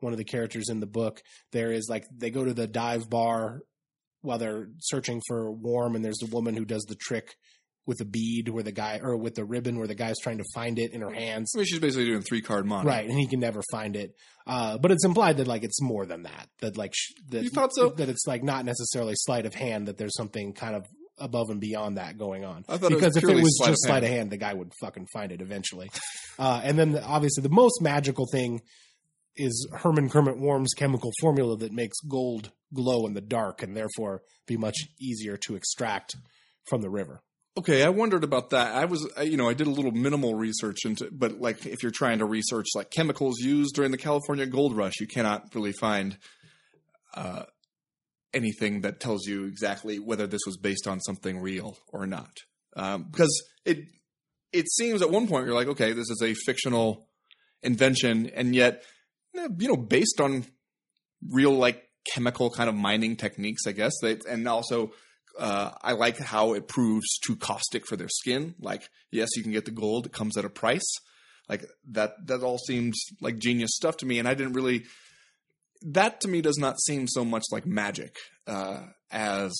one of the characters in the book. There is like they go to the dive bar while they're searching for warm, and there's the woman who does the trick with a bead where the guy or with the ribbon where the guy's trying to find it in her hands. I mean, she's basically doing three card monte. Right, and he can never find it. Uh, but it's implied that like it's more than that. That like sh- that You thought so? that it's like not necessarily sleight of hand. That there's something kind of above and beyond that going on. I thought it was because if it was sleight of just sleight of hand, the guy would fucking find it eventually. uh, and then the, obviously the most magical thing is Herman Kermit Warm's chemical formula that makes gold glow in the dark and therefore be much easier to extract from the river. Okay, I wondered about that. I was, you know, I did a little minimal research into, but like if you're trying to research like chemicals used during the California Gold Rush, you cannot really find uh, anything that tells you exactly whether this was based on something real or not. Um, because it it seems at one point you're like, okay, this is a fictional invention, and yet, eh, you know, based on real like chemical kind of mining techniques, I guess. They, and also uh, I like how it proves too caustic for their skin. Like, yes, you can get the gold; it comes at a price. Like that. That all seems like genius stuff to me, and I didn't really. That to me does not seem so much like magic uh, as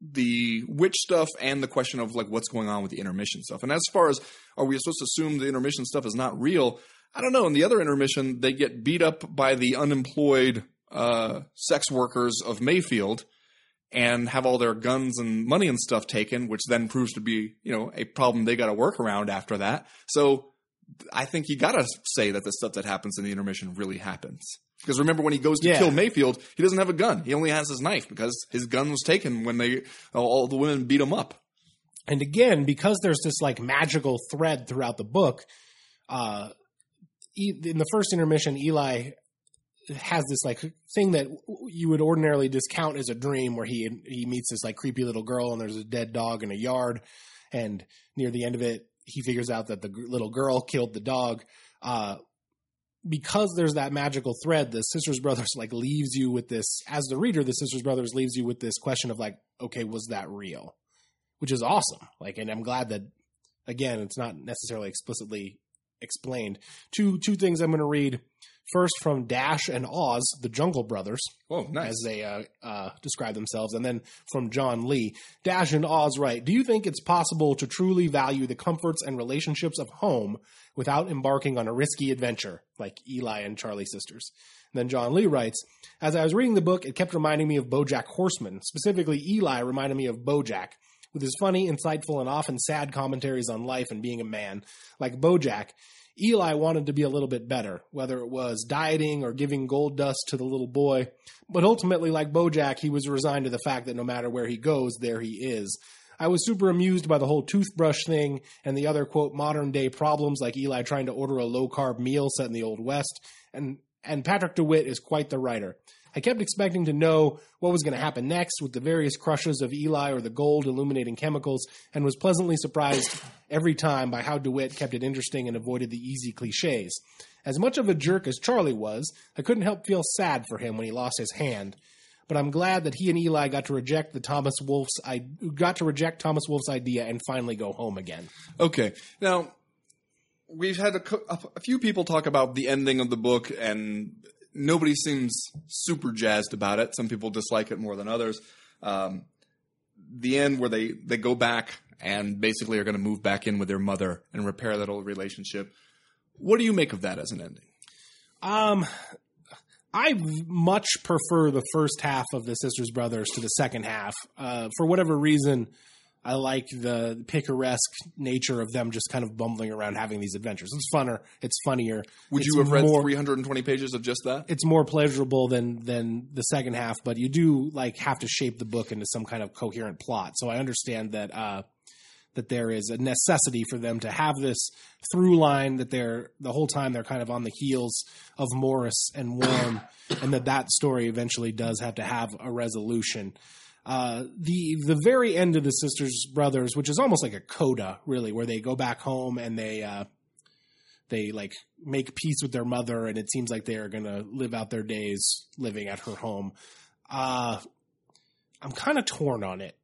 the witch stuff and the question of like what's going on with the intermission stuff. And as far as are we supposed to assume the intermission stuff is not real? I don't know. In the other intermission, they get beat up by the unemployed uh, sex workers of Mayfield and have all their guns and money and stuff taken, which then proves to be, you know, a problem they got to work around after that. So I think you got to say that the stuff that happens in the intermission really happens. Because remember when he goes to Yeah. kill Mayfield, he doesn't have a gun. He only has his knife because his gun was taken when they all the women beat him up. And again, because there's this like magical thread throughout the book, uh, in the first intermission, Eli has this like thing that you would ordinarily discount as a dream, where he he meets this like creepy little girl, and there's a dead dog in a yard, and near the end of it, he figures out that the little girl killed the dog. Uh, because there's that magical thread, the Sisters Brothers like leaves you with this as the reader. The Sisters Brothers leaves you with this question of like, okay, was that real? Which is awesome. Like, and I'm glad that again, it's not necessarily explicitly explained. Two two things I'm going to read. First from Dash and Oz, the Jungle Brothers, Oh, nice. as they uh, uh, describe themselves, and then from John Lee. Dash and Oz write, Do you think it's possible to truly value the comforts and relationships of home without embarking on a risky adventure, like Eli and Charlie sisters? And then John Lee writes, As I was reading the book, it kept reminding me of Bojack Horseman. Specifically, Eli reminded me of Bojack. With his funny, insightful, and often sad commentaries on life and being a man, like Bojack, Eli wanted to be a little bit better, whether it was dieting or giving gold dust to the little boy. But ultimately, like Bojack, he was resigned to the fact that no matter where he goes, there he is. I was super amused by the whole toothbrush thing and the other quote modern day problems like Eli trying to order a low carb meal set in the old west and and Patrick DeWitt is quite the writer. I kept expecting to know what was going to happen next with the various crushes of Eli or the gold illuminating chemicals, and was pleasantly surprised every time by how DeWitt kept it interesting and avoided the easy cliches. As much of a jerk as Charlie was, I couldn't help feel sad for him when he lost his hand. But I'm glad that he and Eli got to reject the Thomas Wolfe's I got to reject Thomas Wolfe's idea and finally go home again. Okay. Now, we've had a, a few people talk about the ending of the book, and nobody seems super jazzed about it. Some people dislike it more than others. Um, the end where they, they go back and basically are going to move back in with their mother and repair that old relationship. What do you make of that as an ending? Um, I much prefer the first half of the Sisters Brothers to the second half. Uh, for whatever reason, I like the picaresque nature of them just kind of bumbling around having these adventures. It's funner. It's funnier. Would It's you have read more, 320 pages of just that? It's more pleasurable than than the second half, but you do like have to shape the book into some kind of coherent plot. So I understand that uh, that there is a necessity for them to have this through line that they're the whole time they're kind of on the heels of Morris and Worm, and that that story eventually does have to have a resolution. Uh, the the very end of the sisters brothers, which is almost like a coda, really, where they go back home and they uh, they like make peace with their mother, and it seems like they are going to live out their days living at her home. Uh, I'm kind of torn on it.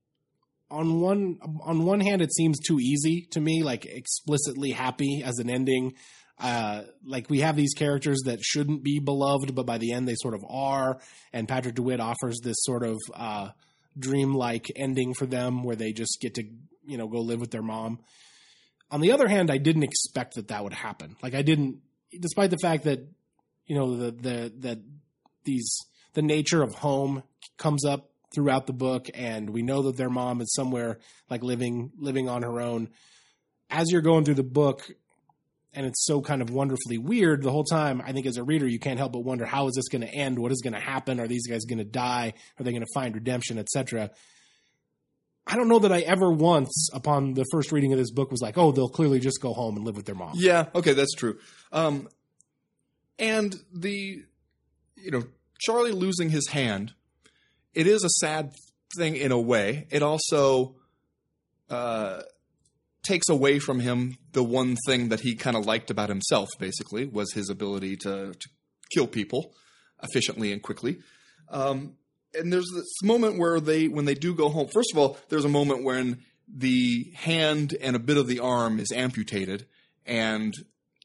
On one on one hand, it seems too easy to me, like explicitly happy as an ending. Uh, like we have these characters that shouldn't be beloved, but by the end they sort of are. And Patrick DeWitt offers this sort of uh, dreamlike ending for them, where they just get to you know go live with their mom. On the other hand, I didn't expect that that would happen. Like I didn't, despite the fact that you know the the that these the nature of home comes up throughout the book and we know that their mom is somewhere like living living on her own as you're going through the book and it's so kind of wonderfully weird the whole time i think as a reader you can't help but wonder how is this going to end? What is going to happen? Are these guys going to die? Are they going to find redemption etc i don't know that i ever once upon the first reading of this book was like oh they'll clearly just go home and live with their mom. Yeah, okay, that's true. Um, and the, you know, Charlie losing his hand, it is a sad thing in a way. It also uh, takes away from him the one thing that he kind of liked about himself, basically, was his ability to, to kill people efficiently and quickly. Um, and there's this moment where they, when they do go home, first of all, there's a moment when the hand and a bit of the arm is amputated and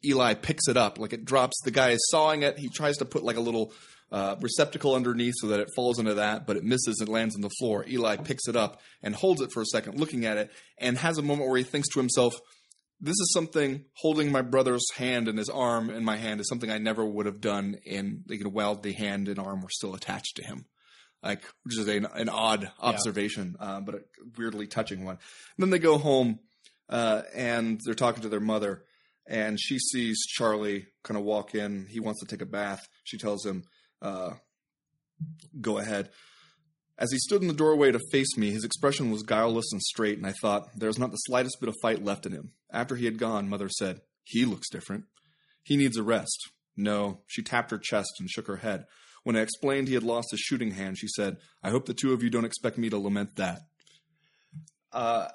Eli picks it up, like it drops. The guy is sawing it. He tries to put like a little uh, receptacle underneath so that it falls into that, but it misses and lands on the floor. Eli picks it up and holds it for a second, looking at it, and has a moment where he thinks to himself, "This is something holding my brother's hand and his arm in my hand is something I never would have done in you know, while the hand and arm were still attached to him." Like, which is an, an odd observation, uh, but a weirdly touching one. And then they go home uh, and they're talking to their mother and she sees Charlie kind of walk in. He wants to take a bath. She tells him, uh, "Go ahead." As he stood in the doorway to face me, his expression was guileless and straight, and I thought there was not the slightest bit of fight left in him. After he had gone, Mother said, "He looks different. He needs a rest." No, she tapped her chest and shook her head. When I explained he had lost his shooting hand, she said, "I hope the two of you don't expect me to lament that." Uh,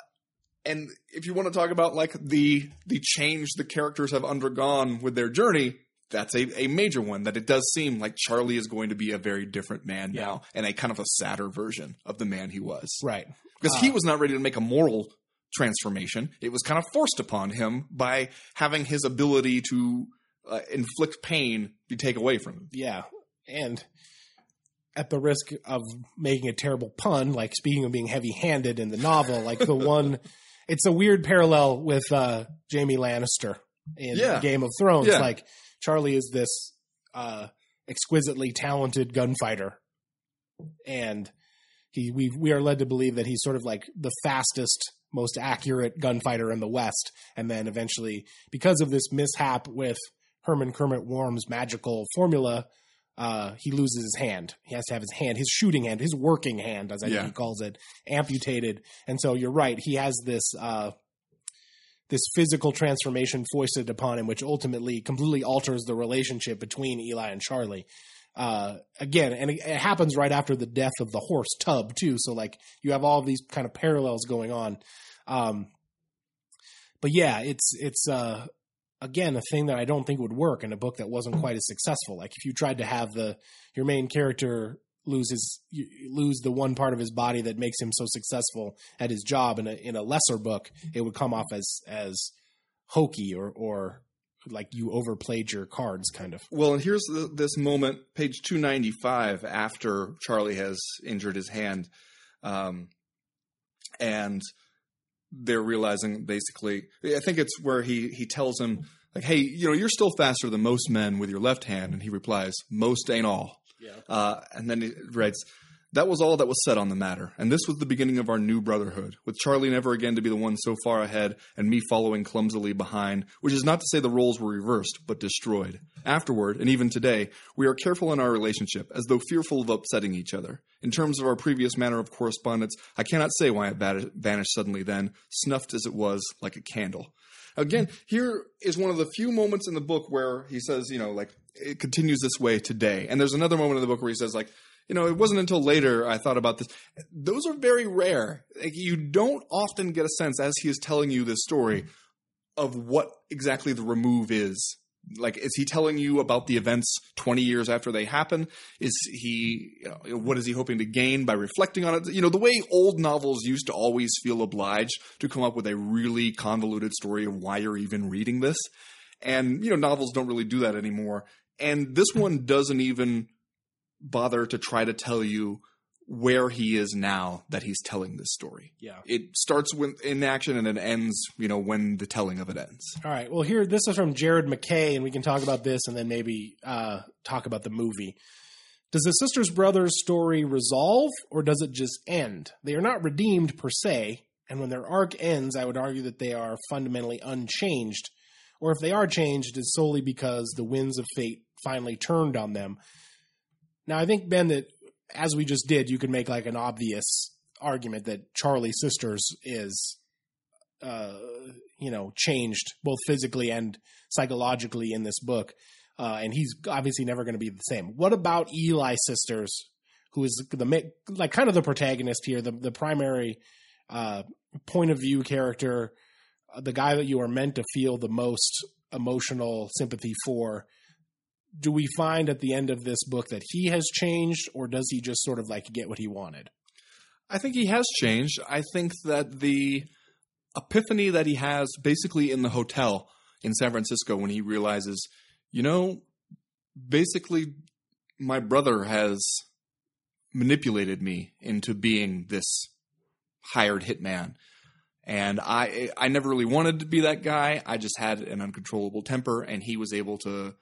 and if you want to talk about like the the change the characters have undergone with their journey that's a, a major one that it does seem like charlie is going to be a very different man now and a kind of a sadder version of the man he was right because he was not ready to make a moral transformation. It was kind of forced upon him by having his ability to uh, inflict pain be taken away from him. Yeah. And at the risk of making a terrible pun, like speaking of being heavy handed in the novel, like the one, it's a weird parallel with uh, Jamie Lannister in Yeah. Game of Thrones. Yeah. Like Charlie is this uh, exquisitely talented gunfighter, and he we we are led to believe that he's sort of like the fastest, most accurate gunfighter in the West, and then eventually, because of this mishap with Herman Kermit Warm's magical formula, uh, he loses his hand. He has to have his hand, his shooting hand, his working hand, as I Yeah. think he calls it, amputated. And so you're right. He has this uh, this physical transformation foisted upon him, which ultimately completely alters the relationship between Eli and Charlie. Uh, again, and it, it happens right after the death of the horse Tub too. So like you have all these kind of parallels going on. Um, but yeah, it's it's uh, again a thing that I don't think would work in a book that wasn't quite as successful. Like if you tried to have the your main character lose his lose the one part of his body that makes him so successful at his job in a in a lesser book, it would come off as as hokey or or like you overplayed your cards kind of. Well, and here's the, this moment, page 295, after Charlie has injured his hand. Um, and they're realizing basically, I think it's where he, he tells him, like, hey, you know, you're still faster than most men with your left hand. And he replies, most ain't all. Yeah. Uh, and then he writes, that was all that was said on the matter, and this was the beginning of our new brotherhood, with Charlie never again to be the one so far ahead and me following clumsily behind, which is not to say the roles were reversed, but destroyed. Afterward, and even today, we are careful in our relationship, as though fearful of upsetting each other. In terms of our previous manner of correspondence, I cannot say why it vanished suddenly then, snuffed as it was like a candle. Again, here is one of the few moments in the book where he says, you know, like, it continues this way today. And there's another moment in the book where he says, like, you know, it wasn't until later I thought about this. Those are very rare. Like, you don't often get a sense as he is telling you this story of what exactly the remove is. Like, is he telling you about the events 20 years after they happen? Is he, you know, what is he hoping to gain by reflecting on it? You know, the way old novels used to always feel obliged to come up with a really convoluted story of why you're even reading this. And, you know, novels don't really do that anymore. And this one doesn't even bother to try to tell you where he is now that he's telling this story. Yeah. It starts with in action and it ends, you know, when the telling of it ends. All right. Well, here this is from Jared McKay, and we can talk about this, and then maybe uh, talk about the movie. Does the sisters brothers story resolve, or does it just end? They are not redeemed per se, and when their arc ends, I would argue that they are fundamentally unchanged. Or if they are changed, it's solely because the winds of fate finally turned on them. Now, I think Ben that as we just did, you could make like an obvious argument that Charlie Sisters is uh, you know, changed both physically and psychologically in this book. Uh, and he's obviously never going to be the same. What about Eli Sisters, who is the like kind of the protagonist here, the the primary uh, point of view character, the guy that you are meant to feel the most emotional sympathy for? Do we find at the end of this book that he has changed, or does he just sort of like get what he wanted? I think he has changed. I think that the epiphany that he has basically in the hotel in San Francisco when he realizes, you know, basically my brother has manipulated me into being this hired hitman. And I I never really wanted to be that guy. I just had an uncontrollable temper and he was able to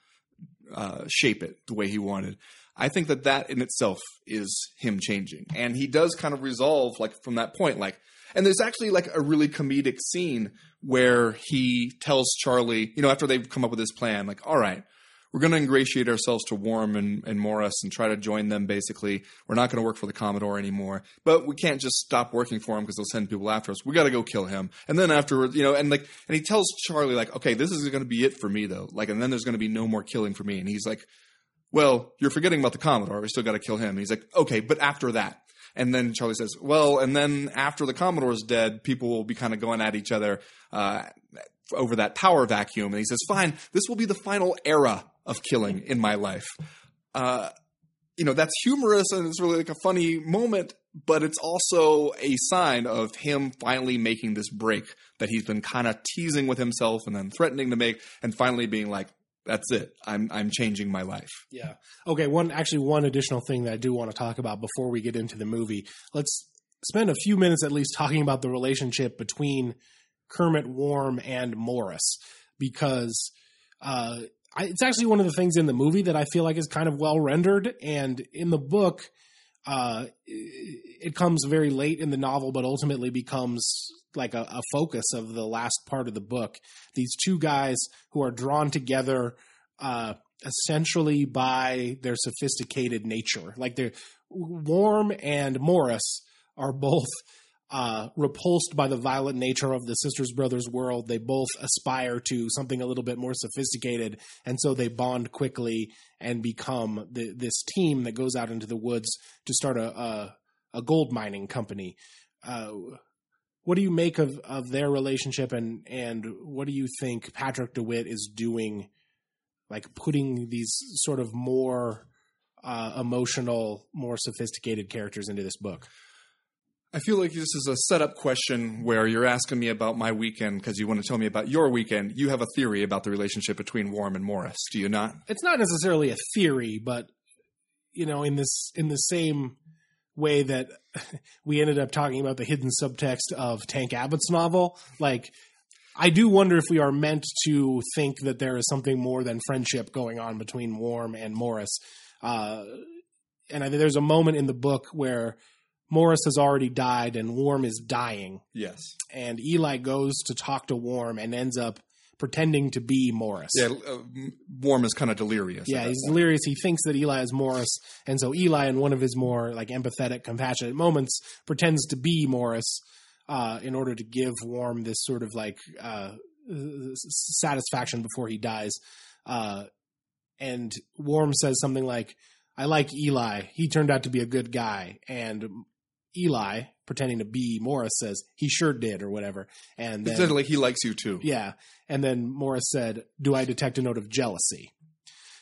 uh, shape it the way he wanted. I think that that in itself is him changing, and he does kind of resolve like from that point. Like, and there's actually like a really comedic scene where he tells Charlie, you know, after they've come up with this plan, like, all right, we're going to ingratiate ourselves to Warm and, and Morris and try to join them. Basically, we're not going to work for the Commodore anymore, but we can't just stop working for him because they'll send people after us. We got to go kill him, and then afterwards, you know, and like, and he tells Charlie like, okay, this is going to be it for me though. Like, and then there's going to be no more killing for me, and he's like well, you're forgetting about the Commodore. We still got to kill him. And he's like, okay, but after that. And then Charlie says, well, and then after the Commodore's dead, people will be kind of going at each other uh, over that power vacuum. And he says, fine, this will be the final era of killing in my life. Uh, you know that's humorous and it's really like a funny moment but it's also a sign of him finally making this break that he's been kind of teasing with himself and then threatening to make and finally being like that's it i'm i'm changing my life Yeah. Okay. One actually one additional thing that I do want to talk about before we get into the movie. Let's spend a few minutes at least talking about the relationship between Kermit Warm and Morris because uh, I, it's actually one of the things in the movie that I feel like is kind of well rendered, and in the book, uh, it comes very late in the novel, but ultimately becomes like a, a focus of the last part of the book. These two guys who are drawn together. Uh, essentially by their sophisticated nature. Like they're Warm and Morris are both uh, repulsed by the violent nature of the Sisters Brothers world. They both aspire to something a little bit more sophisticated, and so they bond quickly and become the, this team that goes out into the woods to start a a, a gold mining company. Uh, what do you make of, of their relationship, and and what do you think Patrick DeWitt is doing? like putting these sort of more uh, emotional, more sophisticated characters into this book. I feel like this is a setup question where you're asking me about my weekend because you want to tell me about your weekend. You have a theory about the relationship between Warm and Morris, do you not? It's not necessarily a theory, but you know, in this in the same way that we ended up talking about the hidden subtext of Tank Abbott's novel, like I do wonder if we are meant to think that there is something more than friendship going on between Warm and Morris. Uh, and I think there's a moment in the book where Morris has already died and Warm is dying. Yes. And Eli goes to talk to Warm and ends up pretending to be Morris. Yeah, uh, Warm is kind of delirious. Yeah, he's delirious. He thinks that Eli is Morris, and so Eli, in one of his more like empathetic, compassionate moments, pretends to be Morris uh, in order to give Warm this sort of like uh, satisfaction before he dies. Uh, and Warm says something like, "I like Eli. He turned out to be a good guy." And Eli, pretending to be Morris, says, "He sure did," or whatever. And It then, said like he likes you too. yeah. And then Morris said, "Do I detect a note of jealousy?"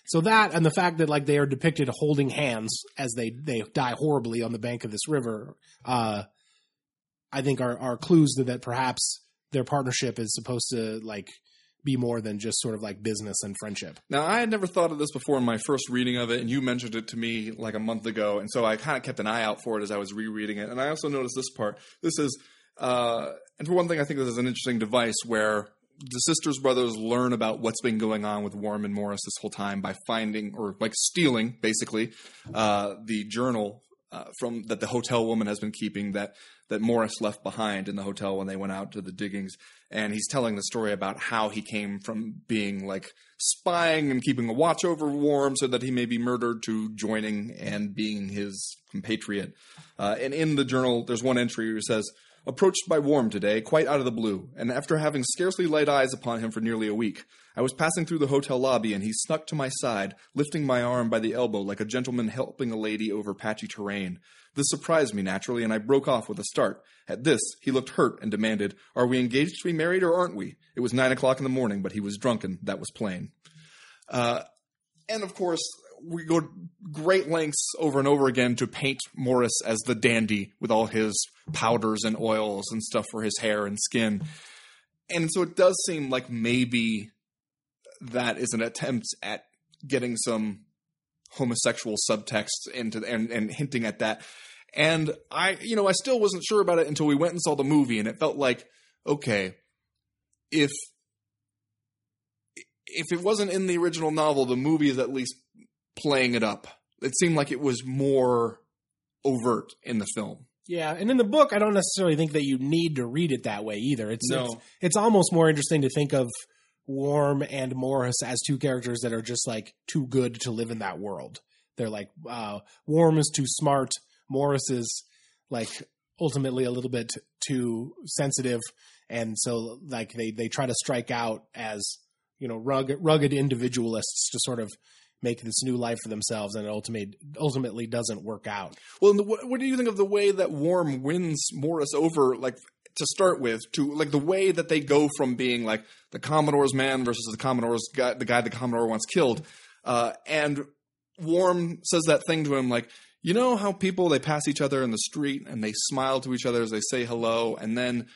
So that and the fact that like they are depicted holding hands as they they die horribly on the bank of this river, uh, I think are are clues that perhaps their partnership is supposed to like be more than just sort of like business and friendship. Now, I had never thought of this before in my first reading of it, and you mentioned it to me like a month ago, and so I kind of kept an eye out for it as I was rereading it. And I also noticed this part. This is, uh, and for one thing, I think this is an interesting device where the sisters brothers learn about what's been going on with Warm and Morris this whole time by finding or like stealing, basically, uh, the journal. Uh, from that the hotel woman has been keeping that that Morris left behind in the hotel when they went out to the diggings, and he's telling the story about how he came from being like spying and keeping a watch over Warm so that he may be murdered to joining and being his compatriot. Uh, and in the journal, there's one entry it says, Approached by Warm today, quite out of the blue, and after having scarcely laid eyes upon him for nearly a week, I was passing through the hotel lobby and he snuck to my side, lifting my arm by the elbow like a gentleman helping a lady over patchy terrain. This surprised me naturally, and I broke off with a start. At this, he looked hurt and demanded, Are we engaged to be married or aren't we? It was nine o'clock in the morning, but he was drunken, that was plain. Uh, and of course, we go great lengths over and over again to paint Morris as the dandy with all his powders and oils and stuff for his hair and skin. And so it does seem like maybe that is an attempt at getting some homosexual subtext into and, and hinting at that. And I, you know, I still wasn't sure about it until we went and saw the movie, and it felt like, okay, if if it wasn't in the original novel, the movie is at least playing it up. It seemed like it was more overt in the film. Yeah, and in the book, I don't necessarily think that you need to read it that way either. It's No. it's, it's almost more interesting to think of Warm and Morris as two characters that are just like too good to live in that world. They're like uh, Warm is too smart, Morris is like ultimately a little bit too sensitive, and so like they they try to strike out as you know rugged rugged individualists to sort of make this new life for themselves, and it ultimately ultimately doesn't work out. Well, the, what, do you think of the way that Warm wins Morris over, like to start with, to like the way that they go from being like the Commodore's man versus the Commodore's guy, the guy the Commodore wants killed, uh, and Warm says that thing to him like, you know how people they pass each other in the street and they smile to each other as they say hello, and then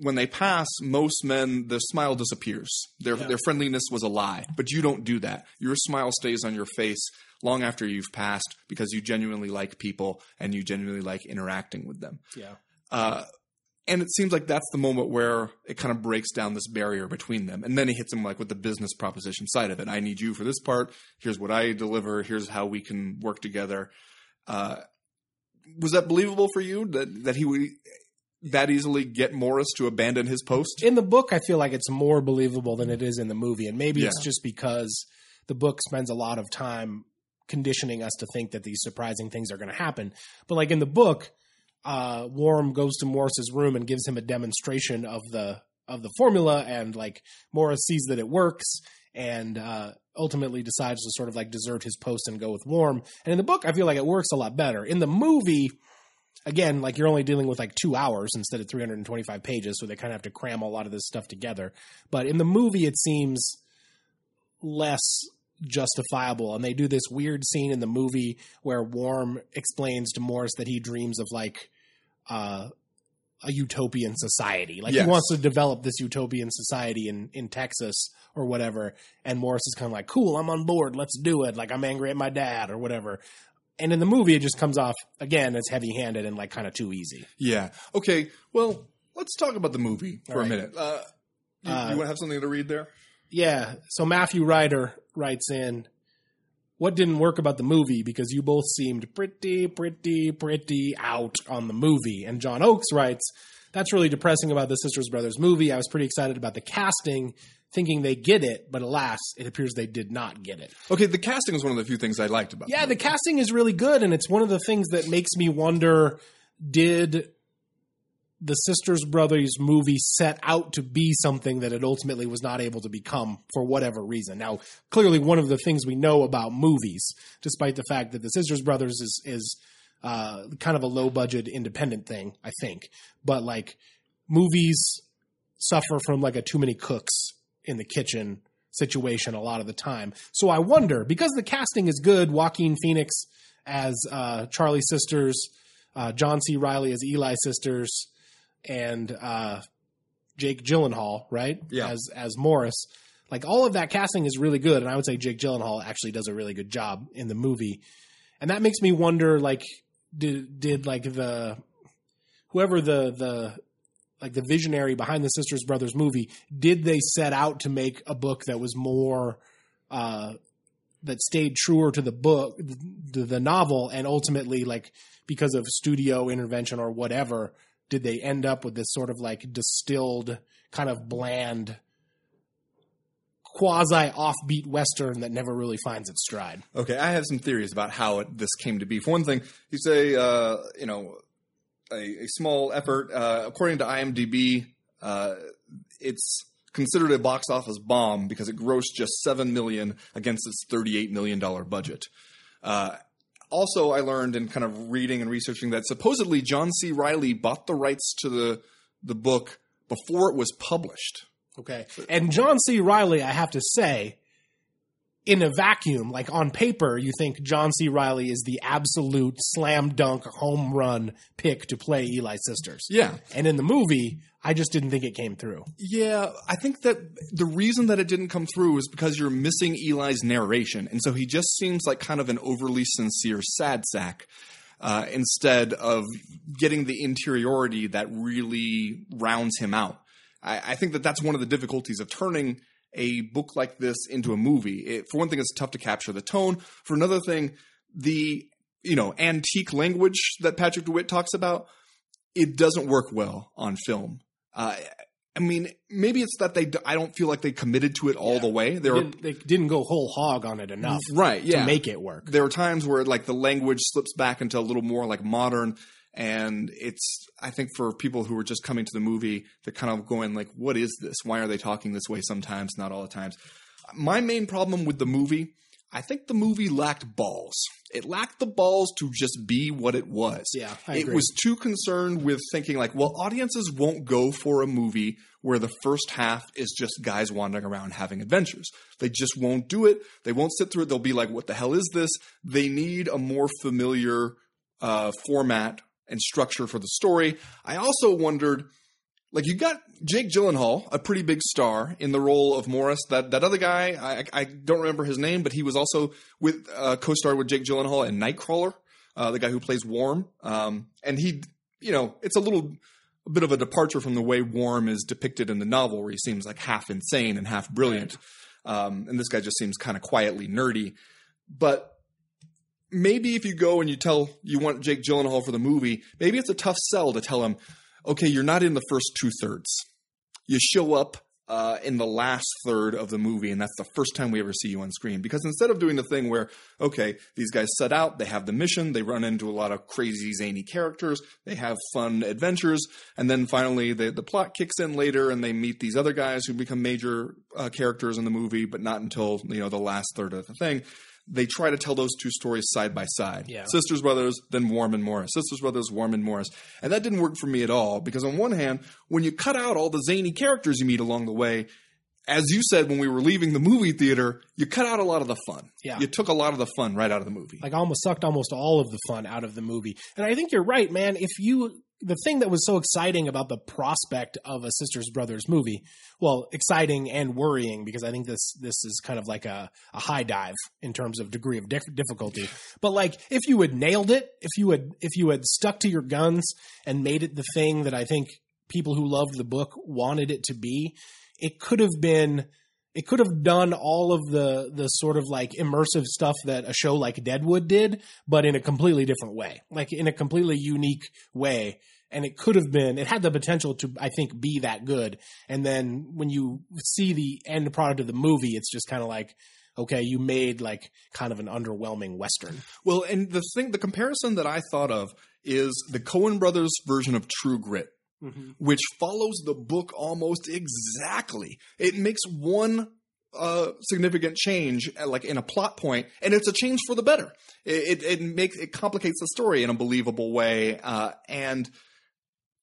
when they pass, most men the smile disappears. Their Yeah. their friendliness was a lie, but you don't do that. Your smile stays on your face long after you've passed because you genuinely like people and you genuinely like interacting with them. Yeah. Uh, and it seems like that's the moment where it kind of breaks down this barrier between them. And then he hits him like with the business proposition side of it. I need you for this part. Here's what I deliver. Here's how we can work together. Uh, was that believable for you that that he would that easily get Morris to abandon his post? In the book, I feel like it's more believable than it is in the movie, and maybe it's just because the book spends a lot of time conditioning us to think that these surprising things are going to happen. But like in the book, uh, Warm goes to Morris's room and gives him a demonstration of the of the formula, and like Morris sees that it works, and uh, ultimately decides to sort of like desert his post and go with Warm. And in the book, I feel like it works a lot better. In the movie, again, like you're only dealing with like two hours instead of 325 pages, so they kind of have to cram a lot of this stuff together. But in the movie, it seems less justifiable. And they do this weird scene in the movie where Warm explains to Morris that he dreams of like uh, a utopian society. Like Yes. he wants to develop this utopian society in, in Texas or whatever. And Morris is kind of like, cool, I'm on board. Let's do it. Like I'm angry at my dad or whatever. And in the movie, it just comes off again as heavy handed and like kind of too easy. Yeah. Okay. Well, let's talk about the movie for right. a minute. Uh, you, Uh, you want to have something to read there? Yeah. So Matthew Ryder writes in, what didn't work about the movie because you both seemed pretty, pretty, pretty out on the movie. And John Oakes writes, that's really depressing about the Sisters Brothers movie. I was pretty excited about the casting, thinking they get it, but alas, it appears they did not get it. Okay, the casting is one of the few things I liked about. Yeah, the casting is really good, and it's one of the things that makes me wonder: Did the Sisters Brothers movie set out to be something that it ultimately was not able to become for whatever reason? Now, clearly, one of the things we know about movies, despite the fact that the Sisters Brothers is is uh, kind of a low budget independent thing, I think, but like movies suffer from like a too many cooks in the kitchen situation a lot of the time. So I wonder because the casting is good, Joaquin Phoenix as uh, Charlie sisters, uh, John C. Reilly as Eli sisters, and uh, Jake Gyllenhaal, right? Yeah. As as Morris. Like all of that casting is really good, and I would say Jake Gyllenhaal actually does a really good job in the movie, and that makes me wonder, like, did did like the whoever the the like the visionary behind the Sisters Brothers movie, did they set out to make a book that was more uh, that stayed truer to the book, the, the novel, and ultimately, like because of studio intervention or whatever, did they end up with this sort of like distilled, kind of bland, quasi offbeat western that never really finds its stride? Okay, I have some theories about how it, this came to be. For one thing, you say, uh, you know, a, a small effort. Uh, according to IMDb, uh, it's considered a box office bomb because it grossed just seven million against its thirty-eight million dollar budget. Uh, also, I learned in kind of reading and researching that supposedly John C. Reilly bought the rights to the the book before it was published. Okay. And John C. Reilly, I have to say, in a vacuum, like on paper, you think John C. Reilly is the absolute slam dunk home run pick to play Eli sisters. Yeah, And in the movie, I just didn't think it came through. Yeah, I think that the reason that it didn't come through is because you're missing Eli's narration, and so he just seems like kind of an overly sincere sad sack. Uh, instead of getting the interiority that really rounds him out, I, I think that that's one of the difficulties of turning a book like this into a movie. It, for one thing, it's tough to capture the tone. For another thing, the you know antique language that Patrick DeWitt talks about, it doesn't work well on film. Uh, I mean, maybe it's that they. I don't feel like they committed to it all Yeah. the way. They are didn't, they didn't go whole hog on it enough right, yeah. to make it work. there are times where like the language slips back into a little more like modern, and it's. I think for people who are just coming to the movie, they're kind of going like, "What is this? Why are they talking this way?" Sometimes, not all the times. My main problem with the movie I think the movie lacked balls. It lacked the balls to just be what it was. Yeah, I it agree. was too concerned with thinking like, well, audiences won't go for a movie where the first half is just guys wandering around having adventures. They just won't do it. They won't sit through it. They'll be like, what the hell is this? They need a more familiar uh, format and structure for the story. I also wondered, like, you got Jake Gyllenhaal, a pretty big star, in the role of Morris. That that other guy, I, I don't remember his name, but he was also with uh, co-starred with Jake Gyllenhaal in Nightcrawler, uh, the guy who plays Warm. Um, and he, you know, it's a little a bit of a departure from the way Warm is depicted in the novel, where he seems like half insane and half brilliant. Um, and this guy just seems kind of quietly nerdy. But maybe if you go and you tell you want Jake Gyllenhaal for the movie, maybe it's a tough sell to tell him, okay, you're not in the first two thirds. You show up uh, in the last third of the movie, and that's the first time we ever see you on screen. Because instead of doing the thing where, okay, these guys set out, they have the mission, they run into a lot of crazy, zany characters, they have fun adventures, and then finally the, the plot kicks in later, and they meet these other guys who become major uh, characters in the movie, but not until you know the last third of the thing they try to tell those two stories side by side. Yeah. Sisters Brothers, then Warm and Morris. Sisters Brothers, Warm and Morris. And that didn't work for me at all because on one hand, when you cut out all the zany characters you meet along the way, as you said when we were leaving the movie theater, you cut out a lot of the fun. Yeah. You took a lot of the fun right out of the movie. like almost sucked almost all of the fun out of the movie. And I think you're right, man. If you the thing that was so exciting about the prospect of a Sisters Brothers movie, well, exciting and worrying because I think this this is kind of like a, a high dive in terms of degree of dif- difficulty. But like if you had nailed it, if you had if you had stuck to your guns and made it the thing that I think people who loved the book wanted it to be, it could have been it could have done all of the the sort of like immersive stuff that a show like Deadwood did, but in a completely different way, like in a completely unique way. And it could have been, it had the potential to, I think, be that good. And then when you see the end product of the movie, it's just kind of like, okay, you made like kind of an underwhelming Western. Well, and the thing, the comparison that I thought of is the Coen brothers version of True Grit. Which follows the book almost exactly. It makes one uh, significant change, uh, like in a plot point, and it's a change for the better. It, it, it makes it complicates the story in a believable way, uh, and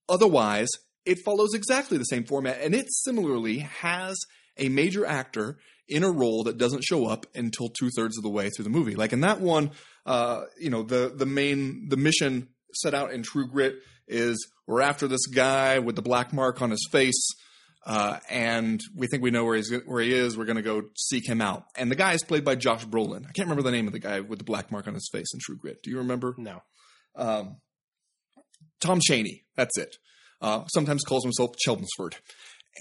otherwise, it follows exactly the same format, and it similarly has a major actor in a role that doesn't show up until two thirds of the way through the movie. Like in that one, uh, you know, the the main the mission set out in True Grit is we're after this guy with the black mark on his face. Uh, and we think we know where he's where he is. We're going to go seek him out. And the guy is played by Josh Brolin. I can't remember the name of the guy with the black mark on his face in True Grit. Do you remember? No. Um, Tom Chaney. That's it. Uh, sometimes calls himself Chelmsford.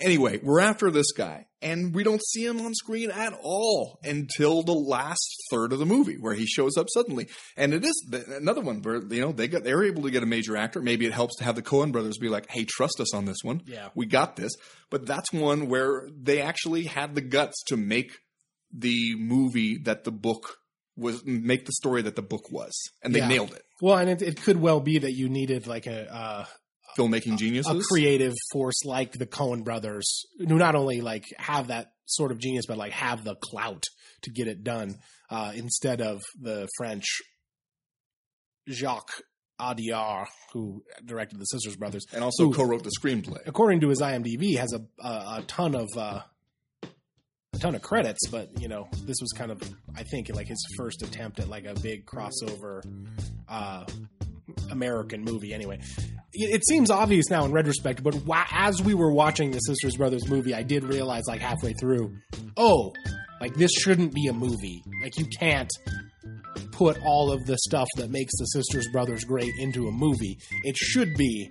Anyway, we're after this guy, and we don't see him on screen at all until the last third of the movie, where he shows up suddenly. And it is another one where you know they got they're able to get a major actor. Maybe it helps to have the Coen brothers be like, "Hey, trust us on this one. Yeah. we got this." But that's one where they actually had the guts to make the movie that the book was, make the story that the book was, and they Yeah. nailed it. Well, and it, it could well be that you needed like a, uh, Filmmaking geniuses. a creative force like the Coen brothers, who not only like have that sort of genius, but like have the clout to get it done, uh, instead of the French Jacques Audiard, who directed the Sisters Brothers. and also Ooh. co-wrote the screenplay. According to his IMDb, has a a, a ton of uh, a ton of credits, but you know this was kind of I think like his first attempt at like a big crossover uh, American movie. Anyway, it, seems obvious now in retrospect, but as we were watching the Sisters Brothers movie, I did realize like halfway through, oh, like this shouldn't be a movie. Like you can't put all of the stuff that makes the Sisters Brothers great into a movie. It should be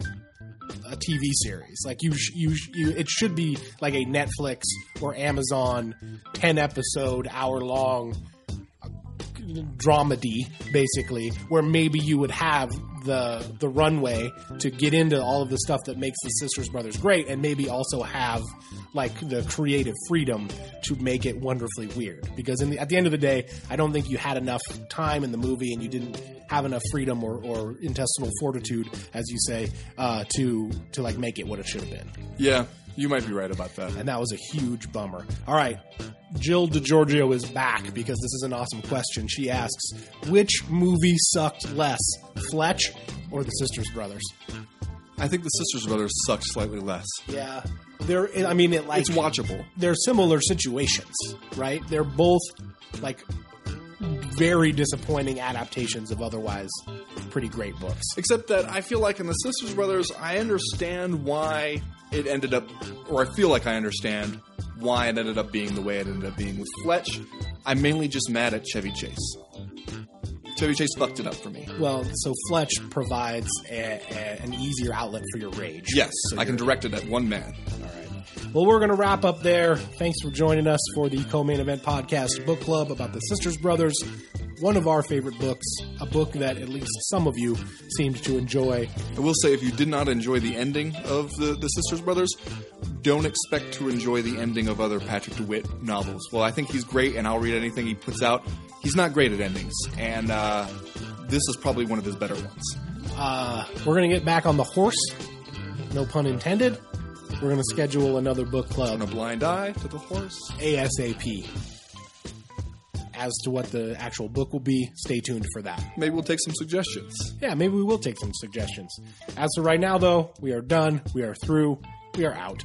a TV series. Like you, you, you, it should be like a Netflix or Amazon ten episode, hour long uh, dramedy, basically, where maybe you would have the the runway to get into all of the stuff that makes the Sisters Brothers great, and maybe also have like the creative freedom to make it wonderfully weird. Because in the, at the end of the day, I don't think you had enough time in the movie, and you didn't have enough freedom or, or intestinal fortitude, as you say, uh, to to like make it what it should have been. Yeah, You might be right about that. and that was a huge bummer. All right, Jill DeGiorgio is back because this is an awesome question. She asks, which movie sucked less, Fletch or The Sisters Brothers? I think the Sisters Brothers sucked slightly less. Yeah, they're. I mean, it like It's watchable. they're similar situations, right? They're both like very disappointing adaptations of otherwise pretty great books. Except that I feel like in the Sisters Brothers, I understand why it ended up, or I feel like I understand why it ended up being the way it ended up being. With Fletch, I'm mainly just mad at Chevy Chase. Chevy Chase fucked it up for me. Well, so Fletch provides a, a, an easier outlet for your rage. Yes, So I can direct it at one man. All right. Well, we're going to wrap up there. Thanks for joining us for the co-main event podcast book club about the Sisters Brothers. One of our favorite books, a book that at least some of you seemed to enjoy. I will say, if you did not enjoy the ending of the, the Sisters Brothers, don't expect to enjoy the ending of other Patrick DeWitt novels. Well, I think he's great, and I'll read anything he puts out he's not great at endings, and uh, this is probably one of his better ones. Uh, we're going to get back on the horse, no pun intended. We're going to schedule another book club. And a blind eye to the horse. ASAP. As to what the actual book will be, stay tuned for that. Maybe we'll take some suggestions. Yeah, maybe we will take some suggestions. As for right now, though, we are done. We are through. We are out.